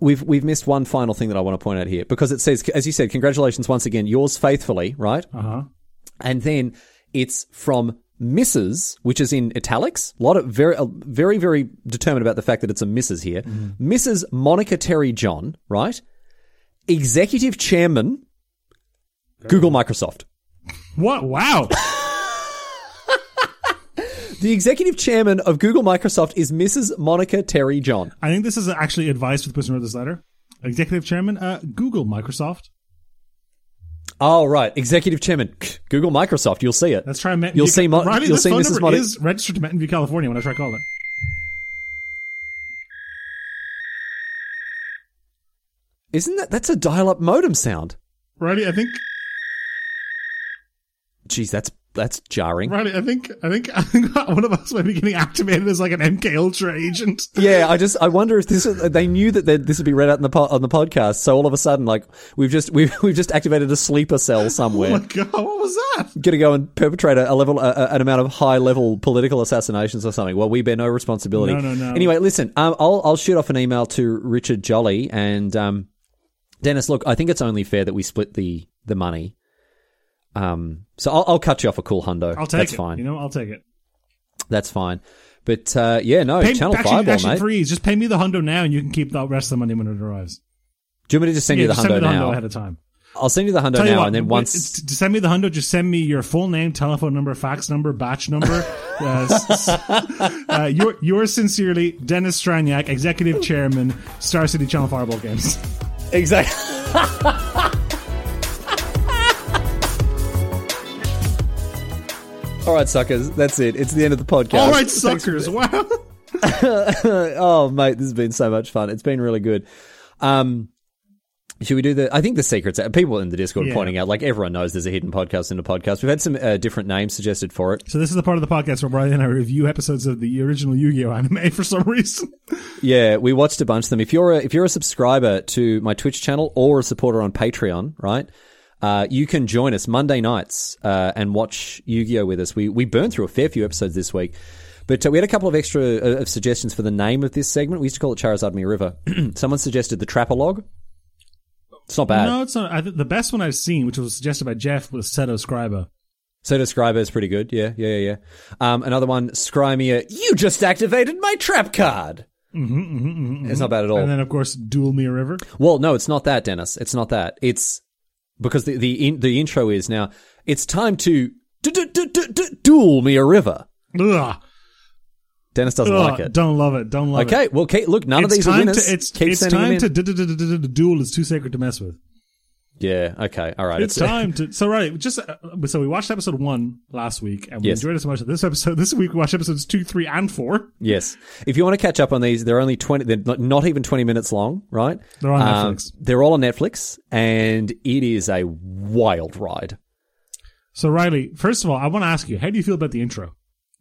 [SPEAKER 1] We've we've missed one final thing that I want to point out here because it says, as you said, congratulations once again, yours faithfully, right?
[SPEAKER 2] Uh huh.
[SPEAKER 1] and then it's from Mrs., which is in italics. A lot of very, very, very determined about the fact that it's a Mrs. here. Mrs. Monica Terry John, right? Executive Chairman, Google Microsoft.
[SPEAKER 2] What? Wow.
[SPEAKER 1] The executive chairman of Google Microsoft is Mrs. Monica Terry John.
[SPEAKER 2] I think this is actually advice for the person who wrote this letter. Executive Chairman, uh, Google Microsoft.
[SPEAKER 1] Oh, right. Executive chairman, Google Microsoft. You'll see it.
[SPEAKER 2] Let's try Mountain
[SPEAKER 1] You'll
[SPEAKER 2] View.
[SPEAKER 1] see Mo-
[SPEAKER 2] Riley,
[SPEAKER 1] you'll
[SPEAKER 2] this
[SPEAKER 1] see
[SPEAKER 2] phone
[SPEAKER 1] Mrs.
[SPEAKER 2] number
[SPEAKER 1] Monica-
[SPEAKER 2] is registered to Mountain View, California. When I try calling it.
[SPEAKER 1] Isn't that that's a dial-up modem sound?
[SPEAKER 2] Riley, I think
[SPEAKER 1] Jeez, that's that's jarring.
[SPEAKER 2] Right. I think I think I think one of us might be getting activated as like an MK Ultra agent.
[SPEAKER 1] Yeah, I just I wonder if this is, they knew that this would be read out in the po- on the podcast. So all of a sudden, like we've just we've we've just activated a sleeper cell somewhere.
[SPEAKER 2] Oh my god, what was that?
[SPEAKER 1] Going to go and perpetrate a, level a- an amount of high level political assassinations or something. Well, we bear no responsibility.
[SPEAKER 2] No, no, no.
[SPEAKER 1] Anyway, listen, um, I'll I'll shoot off an email to Richard Jolly and um, Denis. Look, I think it's only fair that we split the the money. Um, so I'll, I'll cut you off a cool hundo.
[SPEAKER 2] I'll take
[SPEAKER 1] That's
[SPEAKER 2] it.
[SPEAKER 1] fine.
[SPEAKER 2] You know, I'll take it.
[SPEAKER 1] That's fine. But uh, yeah, no,
[SPEAKER 2] Pay,
[SPEAKER 1] Channel
[SPEAKER 2] actually,
[SPEAKER 1] Fireball,
[SPEAKER 2] actually
[SPEAKER 1] mate.
[SPEAKER 2] freeze. Just pay me the hundo now, and you can keep the rest of the money when it arrives.
[SPEAKER 1] Do you want me to just send
[SPEAKER 2] yeah,
[SPEAKER 1] you the
[SPEAKER 2] just send
[SPEAKER 1] hundo
[SPEAKER 2] the
[SPEAKER 1] now?
[SPEAKER 2] hundo ahead of time.
[SPEAKER 1] I'll send you the hundo
[SPEAKER 2] Tell
[SPEAKER 1] now,
[SPEAKER 2] what,
[SPEAKER 1] and then once
[SPEAKER 2] to send me the hundo, just send me your full name, telephone number, fax number, batch number. uh, uh, your, yours sincerely, Denis Stranjak, Executive Chairman, Star City Channel Fireball Games.
[SPEAKER 1] exactly. All right, suckers. That's it. It's the end of the podcast.
[SPEAKER 2] All right, suckers. Wow.
[SPEAKER 1] oh, mate, this has been so much fun. It's been really good. Um, should we do the? I think the secrets. People in the Discord are
[SPEAKER 2] Yeah.
[SPEAKER 1] pointing out, like everyone knows, there's a hidden podcast in the podcast. We've had some uh, different names suggested for it.
[SPEAKER 2] So this is the part of the podcast where Brian and I review episodes of the original Yu-Gi-Oh anime for some reason.
[SPEAKER 1] Yeah, we watched a bunch of them. If you're a, if you're a subscriber to my Twitch channel or a supporter on Patreon, right? Uh, you can join us Monday nights uh, and watch Yu-Gi-Oh with us. We we burned through a fair few episodes this week, but uh, we had a couple of extra uh, of suggestions for the name of this segment. We used to call it Charizard Me River. Someone suggested the Trapalog. It's not bad.
[SPEAKER 2] no, it's not. I think the best one I've seen, which was suggested by Jeff, was Seto Scriba.
[SPEAKER 1] So Describer is pretty good. Yeah, yeah, yeah, yeah. Um, another one, Scrymia. You just activated my trap card. Mm-hmm, mm-hmm, It's not bad at all.
[SPEAKER 2] And then, of course, Duel Me a River.
[SPEAKER 1] Well, no, it's not that, Denis. It's not that. It's because the the in, the intro is now. It's time to du- du- du- du- du- duel me a river.
[SPEAKER 2] Ugh.
[SPEAKER 1] Denis doesn't
[SPEAKER 2] Ugh.
[SPEAKER 1] like it.
[SPEAKER 2] Don't love it. Don't love it.
[SPEAKER 1] Okay, well, Kate, look, none of
[SPEAKER 2] it's
[SPEAKER 1] these are
[SPEAKER 2] time
[SPEAKER 1] winners.
[SPEAKER 2] to it's,
[SPEAKER 1] Keep
[SPEAKER 2] it's time to d- d- d- duel is too sacred to mess with.
[SPEAKER 1] Yeah. Okay. All right.
[SPEAKER 2] It's time to so right just uh, so we watched episode one last week and we
[SPEAKER 1] Yes.
[SPEAKER 2] enjoyed it so much that this episode this week we watched episodes two three and four
[SPEAKER 1] Yes. If you want to catch up on these, they're only 20, they're not, even 20 minutes long, right?
[SPEAKER 2] They're on
[SPEAKER 1] Um,
[SPEAKER 2] Netflix.
[SPEAKER 1] They're all on Netflix, and it is a wild ride.
[SPEAKER 2] so Riley first of all I want to ask you how do you feel about the intro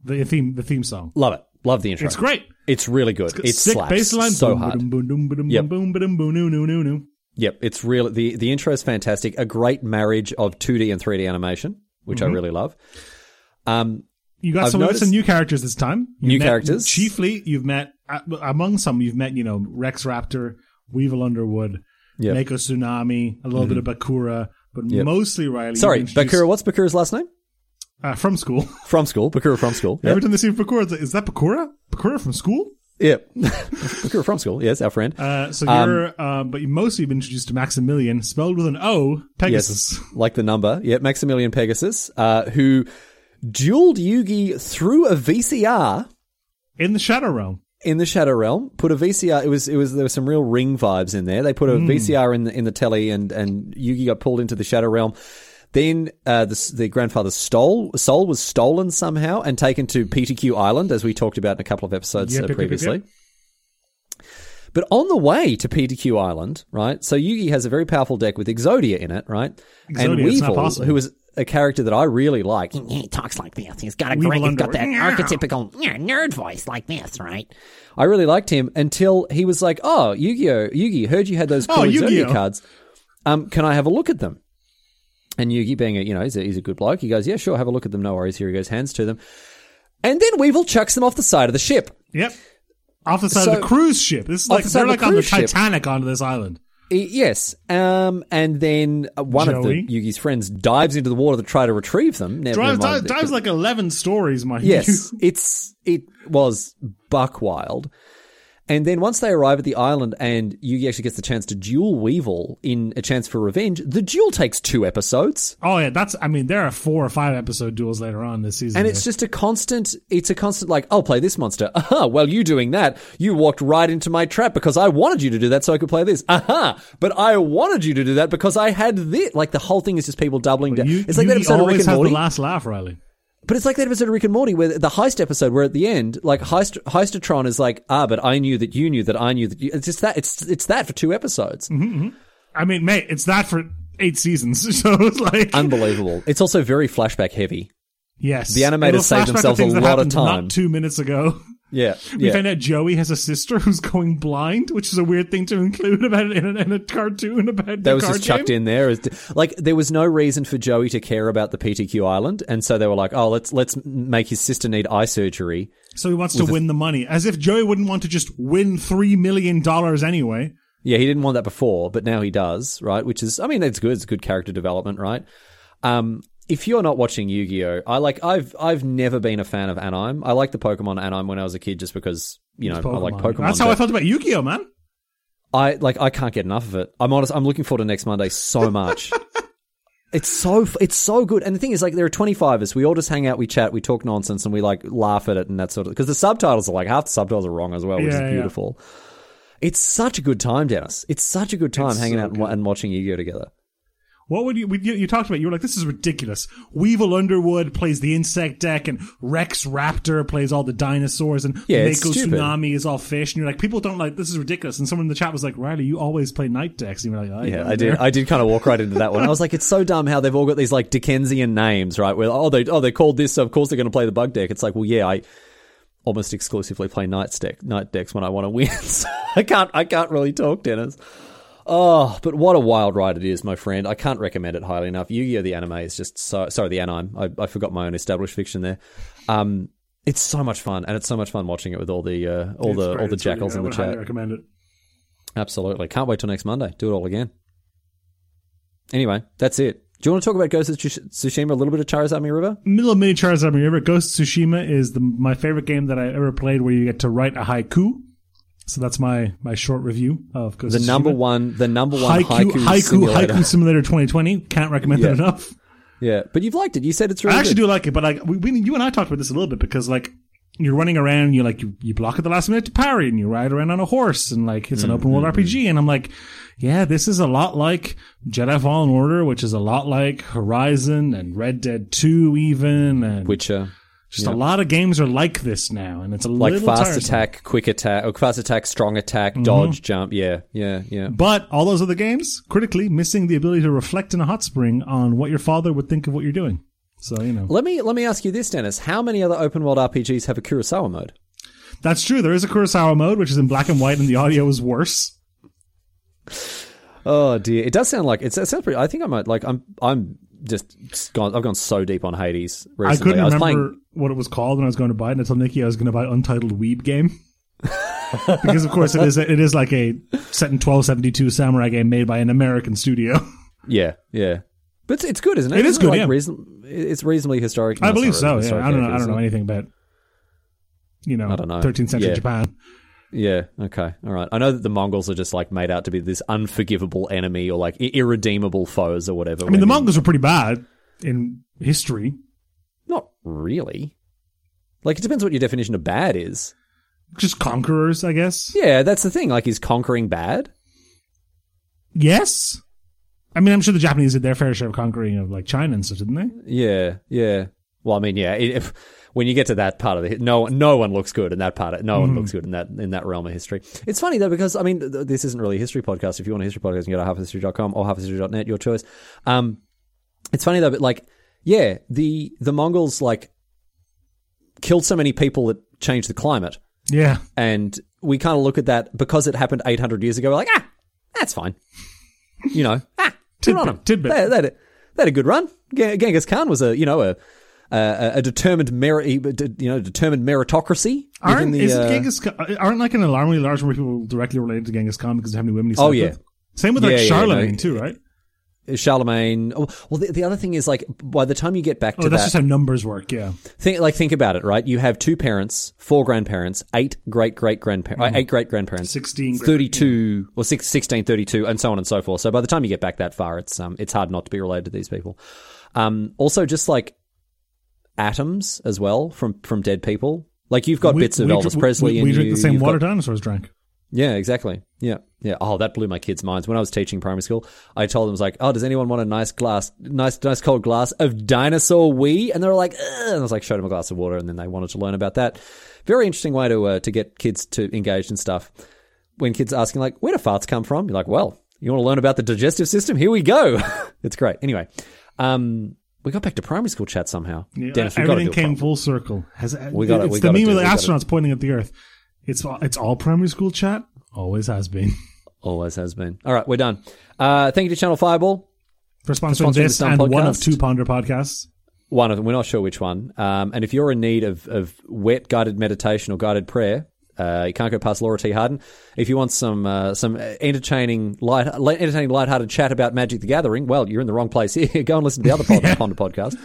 [SPEAKER 2] the theme the theme song
[SPEAKER 1] Love it. Love the intro.
[SPEAKER 2] it's great
[SPEAKER 1] It's really good. It
[SPEAKER 2] sick
[SPEAKER 1] slaps
[SPEAKER 2] bass line
[SPEAKER 1] so
[SPEAKER 2] boom,
[SPEAKER 1] hard.
[SPEAKER 2] boom, boom, boom, boom,
[SPEAKER 1] Yep.
[SPEAKER 2] boom, boom, boom, boom, boom, boom, boom.
[SPEAKER 1] Yep, it's real. the The intro is fantastic. A great marriage of 2D and 3D animation, which
[SPEAKER 2] Mm-hmm.
[SPEAKER 1] I really love. Um,
[SPEAKER 2] You got
[SPEAKER 1] I've
[SPEAKER 2] some,
[SPEAKER 1] noticed-
[SPEAKER 2] some new characters this time. You
[SPEAKER 1] New characters.
[SPEAKER 2] Chiefly, you've met uh, among some. You've met you know Rex Raptor, Weevil Underwood,
[SPEAKER 1] Yep.
[SPEAKER 2] Mako Tsunami, a little bit of Bakura, but
[SPEAKER 1] Yep.
[SPEAKER 2] mostly Riley.
[SPEAKER 1] sorry, Bakura. What's Bakura's last name?
[SPEAKER 2] uh, from school.
[SPEAKER 1] From school. Bakura from school. Yep.
[SPEAKER 2] Every time they see Bakura, like, is that Bakura? Bakura from school?
[SPEAKER 1] Yep. Bakura from school. Yes, our friend.
[SPEAKER 2] Uh, so
[SPEAKER 1] Um,
[SPEAKER 2] you're, uh, but you mostly been introduced to Maximillion, spelled with an O, Pegasus.
[SPEAKER 1] Yes, like the number. Yep, Maximillion Pegasus, uh, who dueled Yugi through a VCR
[SPEAKER 2] In the Shadow Realm.
[SPEAKER 1] in the Shadow Realm. Put a VCR. It was it was there were some real ring vibes in there. They put a
[SPEAKER 2] Hmm.
[SPEAKER 1] VCR in the in the telly, and and Yugi got pulled into the Shadow Realm. Then uh, the the grandfather stole soul was stolen somehow and taken to PTQ Island, as we talked about in a couple of episodes
[SPEAKER 2] Yep,
[SPEAKER 1] uh,
[SPEAKER 2] yep, yep, yep,
[SPEAKER 1] previously. But on the way to PTQ Island, right? So Yugi has a very powerful deck with Exodia in it, right? and
[SPEAKER 2] Exodia, not
[SPEAKER 1] Weevil, who is a character that I really like.
[SPEAKER 3] He talks like this. He's got a
[SPEAKER 2] Weevil
[SPEAKER 3] great, he's got that archetypical yeah, nerd voice like this, right?
[SPEAKER 1] I really liked him until he was like, "Oh, Yu-Gi-Oh, Yugi, heard you had those cool
[SPEAKER 2] Oh,
[SPEAKER 1] Exodia cards. Um, can I have a look at them?" And Yugi, being a you know, he's a, he's a good bloke, he goes, "Yeah, sure, have a look at them. No worries." Here he goes, hands to them, and then Weevil chucks them off the side of the ship.
[SPEAKER 2] Yep. Off the side
[SPEAKER 1] So-
[SPEAKER 2] of the cruise ship. This is like,
[SPEAKER 1] the
[SPEAKER 2] they're like
[SPEAKER 1] the
[SPEAKER 2] on the
[SPEAKER 1] cruise ship.
[SPEAKER 2] Titanic onto this island.
[SPEAKER 1] Yes, um, and then uh, one of the Yugi's friends dives into the water to try to retrieve them. Never
[SPEAKER 2] dives, dives like 11 stories, mind
[SPEAKER 1] Yes,
[SPEAKER 2] you.
[SPEAKER 1] it's it was buck wild. And then once they arrive at the island and Yugi actually gets the chance to duel Weevil in a chance for revenge, the duel takes two episodes.
[SPEAKER 2] Oh yeah, that's. I mean, there are four or five episode duels later on this season.
[SPEAKER 1] And it's just a constant, it's a constant like, I'll play this monster. Aha, well, you doing that, you walked right into my trap because I wanted you to do that so I could play this. Aha, but I wanted you to do that because I had this. Like the whole thing is just people doubling down.
[SPEAKER 2] you,
[SPEAKER 1] it's like
[SPEAKER 2] you
[SPEAKER 1] that episode of Rick and
[SPEAKER 2] have
[SPEAKER 1] Morty.
[SPEAKER 2] the last laugh, Riley.
[SPEAKER 1] But it's like that episode of Rick and Morty where the heist episode where at the end, like heist Heist-o-Tron is like, ah, but I knew that you knew that I knew that you. It's just that it's it's that for two episodes.
[SPEAKER 2] I mean, mate, it's that for eight seasons. So it's like
[SPEAKER 1] Unbelievable. It's also very flashback heavy.
[SPEAKER 2] yes,
[SPEAKER 1] the animators
[SPEAKER 2] It'll
[SPEAKER 1] saved
[SPEAKER 2] flashback to
[SPEAKER 1] themselves a
[SPEAKER 2] things that
[SPEAKER 1] lot of time.
[SPEAKER 2] Not two minutes ago,
[SPEAKER 1] Yeah,
[SPEAKER 2] we
[SPEAKER 1] yeah.
[SPEAKER 2] find out Joey has a sister who's going blind, which is a weird thing to include about in a, in a cartoon about
[SPEAKER 1] that was just chucked in there. As, like there was no reason for Joey to care about the PTQ island, and so they were like, "Oh, let's let's make his sister need eye surgery."
[SPEAKER 2] So he wants to win the money, as if Joey wouldn't want to just win three million dollars anyway.
[SPEAKER 1] Yeah, he didn't want that before, but now he does, right? Which is, I mean, it's good. It's good character development, right? Um, if you're not watching Yu-Gi-Oh, I like. I've I've never been a fan of Anime. I like the Pokemon Anime when I was a kid, just because you know I like Pokemon.
[SPEAKER 2] That's how I felt about Yu-Gi-Oh, man.
[SPEAKER 1] I like. I can't get enough of it. I'm honest. I'm looking forward to next Monday so much. It's so it's so good, and the thing is, like, there are 25 of us. We all just hang out, we chat, we talk nonsense, and we like laugh at it and that sort of. Because the subtitles are like half the subtitles are wrong as well, which
[SPEAKER 2] Yeah,
[SPEAKER 1] is
[SPEAKER 2] yeah.
[SPEAKER 1] beautiful. It's such a good time, Denis. It's such a good time
[SPEAKER 2] It's
[SPEAKER 1] hanging
[SPEAKER 2] so
[SPEAKER 1] out and,
[SPEAKER 2] good.
[SPEAKER 1] and watching Yu-Gi-Oh together.
[SPEAKER 2] What would you, you? You talked about. You were like, "This is ridiculous." Weevil Underwood plays the insect deck, and Rex Raptor plays all the dinosaurs, and
[SPEAKER 1] Yeah,
[SPEAKER 2] Mako. Tsunami is all fish. And you're like, "People don't like this. Is ridiculous." And someone in the chat was like, "Riley, you always play night decks." And you're like, oh,
[SPEAKER 1] Yeah,
[SPEAKER 2] yeah,
[SPEAKER 1] I did. I did kind of walk right into that one. I was like, it's so dumb how they've all got these like Dickensian names, right? Where oh they oh they called this, so of course they're going to play the bug deck. It's like, well, yeah, I almost exclusively play night deck night decks when I want to win. so I can't I can't really talk, Denis. Oh, but what a wild ride it is, my friend. I can't recommend it highly enough. Yu-Gi-Oh! The anime is just so sorry, the anime. I, I forgot my own established fiction there. Um, it's so much fun, and it's so much fun watching it with all the uh, all
[SPEAKER 2] It's
[SPEAKER 1] the
[SPEAKER 2] great.
[SPEAKER 1] all the
[SPEAKER 2] It's
[SPEAKER 1] jackals
[SPEAKER 2] good.
[SPEAKER 1] in
[SPEAKER 2] I
[SPEAKER 1] the chat.
[SPEAKER 2] recommend it.
[SPEAKER 1] Absolutely. Can't wait till next Monday. Do it all again. Anyway, that's it. Do you want to talk about Ghost of Tsushima, a little bit of Charizard River?
[SPEAKER 2] Middle of mini Charizard River. Ghost of Tsushima is the, my favorite game that I ever played, where you get to write a haiku. So that's my my short review of Ghost
[SPEAKER 1] The
[SPEAKER 2] of
[SPEAKER 1] number one, the number one
[SPEAKER 2] Haiku,
[SPEAKER 1] haiku,
[SPEAKER 2] haiku,
[SPEAKER 1] simulator.
[SPEAKER 2] haiku simulator 2020. Can't recommend
[SPEAKER 1] Yeah.
[SPEAKER 2] it enough.
[SPEAKER 1] Yeah, but you've liked it. You said it's really
[SPEAKER 2] I actually
[SPEAKER 1] good.
[SPEAKER 2] do like it, but like we, we, you and I talked about this a little bit because like you're running around, you like you, you block at the last minute to parry, and you ride around on a horse, and like it's an open world
[SPEAKER 1] Mm-hmm.
[SPEAKER 2] RPG, and I'm like, yeah, this is a lot like Jedi Fallen Order, which is a lot like Horizon and Red Dead Two, even, and
[SPEAKER 1] Witcher.
[SPEAKER 2] Just a lot of games are like this now, and it's a
[SPEAKER 1] Like fast
[SPEAKER 2] tiresome.
[SPEAKER 1] attack, quick attack, or fast attack, strong attack,
[SPEAKER 2] Mm-hmm.
[SPEAKER 1] dodge, jump. Yeah, yeah, yeah.
[SPEAKER 2] But all those other games, critically missing the ability to reflect in a hot spring on what your father would think of what you're doing. So you know
[SPEAKER 1] Let me let me ask you this, Denis. How many other open world RPGs have a Kurosawa mode?
[SPEAKER 2] that's true. There is a Kurosawa mode, which is in black and white, and the audio is worse.
[SPEAKER 1] Oh dear, it does sound like it's, it sounds pretty. I think I might like. I'm I'm just gone. I've gone so deep on Hades recently.
[SPEAKER 2] I couldn't
[SPEAKER 1] was
[SPEAKER 2] remember
[SPEAKER 1] playing.
[SPEAKER 2] what it was called when I was going to buy it, and I told Nikki I was going to buy Untitled Weeb Game. because of course it is it is like a set in 1272 samurai game made by an American studio.
[SPEAKER 1] Yeah, yeah. But it's, it's good, isn't it?
[SPEAKER 2] It is good,
[SPEAKER 1] like
[SPEAKER 2] yeah.
[SPEAKER 1] reason- it's reasonably historic.
[SPEAKER 2] I believe so.
[SPEAKER 1] really
[SPEAKER 2] Yeah, I don't know. I don't know anything about you know,
[SPEAKER 1] I don't know.
[SPEAKER 2] 13th century
[SPEAKER 1] Yeah.
[SPEAKER 2] Japan.
[SPEAKER 1] Yeah. Okay. All right. I know that the Mongols are just like made out to be this unforgivable enemy or like irredeemable foes or whatever.
[SPEAKER 2] I mean, the Mongols were pretty bad in history.
[SPEAKER 1] Not really. Like it depends what your definition of bad is.
[SPEAKER 2] Just conquerors, I guess.
[SPEAKER 1] Yeah, that's the thing. Like, is conquering bad?
[SPEAKER 2] Yes. I mean, I'm sure the Japanese did their fair share of conquering of like China and stuff, didn't they?
[SPEAKER 1] Yeah. Yeah. Well, I mean, yeah. If, when you get to that part of the no, no one looks good in that part. Of, no one looks good in that in that realm of history. It's funny though because I mean, th- this isn't really a history podcast. If you want a history podcast, you can go to halfhistory.com or halfhistory.net, your choice. Um, it's funny though, but like, yeah, the the Mongols like killed so many people that changed the climate,
[SPEAKER 2] Yeah.
[SPEAKER 1] and we kind of look at that because it happened 800 years ago. We're like, ah, that's fine. You know, ah, good on them.
[SPEAKER 2] Tidbit.
[SPEAKER 1] They, they, had a, they had a good run. Gen- Genghis Khan was a you know a a, a determined merit, you know, determined meritocracy.
[SPEAKER 2] Aren't
[SPEAKER 1] the,
[SPEAKER 2] isn't
[SPEAKER 1] uh,
[SPEAKER 2] Genghis Khan, aren't like an alarmingly large number of people directly related to Genghis Khan because of how many women he
[SPEAKER 1] Oh, yeah.
[SPEAKER 2] with? Same with
[SPEAKER 1] Yeah,
[SPEAKER 2] like
[SPEAKER 1] yeah,
[SPEAKER 2] Charlemagne
[SPEAKER 1] no.
[SPEAKER 2] too, right?
[SPEAKER 1] Charlemagne? Oh, well, the, the other thing is like by the time you get back to
[SPEAKER 2] Oh, that's
[SPEAKER 1] that,
[SPEAKER 2] just how numbers work. Yeah.
[SPEAKER 1] think like think about it, right? You have two parents, four grandparents, eight great great grandparents, eight great grandparents,
[SPEAKER 2] 16 great-
[SPEAKER 1] 32 or six, 16, 32, and so on and so forth. So by the time you get back that far, it's um it's hard not to be related to these people. Um, also just like atoms as well from from dead people. Like you've got
[SPEAKER 2] We-
[SPEAKER 1] bits of
[SPEAKER 2] we
[SPEAKER 1] Elvis Presley
[SPEAKER 2] We,
[SPEAKER 1] and
[SPEAKER 2] we drink
[SPEAKER 1] you,
[SPEAKER 2] the same water
[SPEAKER 1] got-
[SPEAKER 2] dinosaurs drank.
[SPEAKER 1] Yeah, exactly. Yeah, yeah. Oh, that blew my kids' minds. When I was teaching primary school, I told them, I was like, oh, does anyone want a nice glass, nice, nice cold glass of dinosaur wee? And they were like, Ugh. and I was like, showed them a glass of water, and then they wanted to learn about that. Very interesting way to uh, to get kids to engage in stuff. When kids are asking like, where do farts come from? You're like, well, you want to learn about the digestive system? Here we go. it's great. Anyway, um, we got back to primary school chat somehow. Yeah, Dennis, got
[SPEAKER 2] Everything came full circle. Has,
[SPEAKER 1] We gotta-
[SPEAKER 2] it's
[SPEAKER 1] we
[SPEAKER 2] the meme of the astronauts pointing at the Earth. It's all, it's all primary school chat. Always has been.
[SPEAKER 1] Always has been. All right, we're done. Uh, thank you to Channel Fireball.
[SPEAKER 2] For sponsoring
[SPEAKER 1] sponsoring
[SPEAKER 2] this
[SPEAKER 1] this
[SPEAKER 2] and one of two Ponder podcasts.
[SPEAKER 1] One of them. We're not sure which one. Um, and if you're in need of, of wet guided meditation or guided prayer, uh, you can't go past Laura T. Harden. If you want some uh, some entertaining light entertaining lighthearted chat about Magic the Gathering, well, you're in the wrong place here. go and listen to the other pod, Ponder podcast,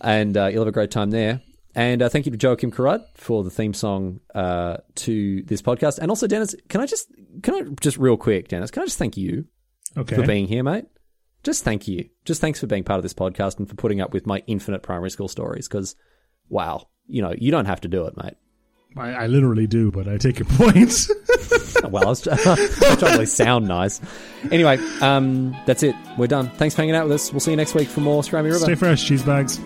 [SPEAKER 1] and uh, you'll have a great time there. And uh, thank you to Joakim Karud for the theme song uh, to this podcast. And also, Denis, can I just can I just real quick, Denis, can I just thank you
[SPEAKER 2] Okay.
[SPEAKER 1] for being here, mate. Just thank you. Just thanks for being part of this podcast and for putting up with my infinite primary school stories. Because, wow, you know, you don't have to do it, mate.
[SPEAKER 2] I, I literally do, but I take your point.
[SPEAKER 1] Well, I was, trying to really sound nice. Anyway, um, that's it. We're done. Thanks for hanging out with us. We'll see you next week for more Scry Me a River.
[SPEAKER 2] Stay fresh, cheese bags.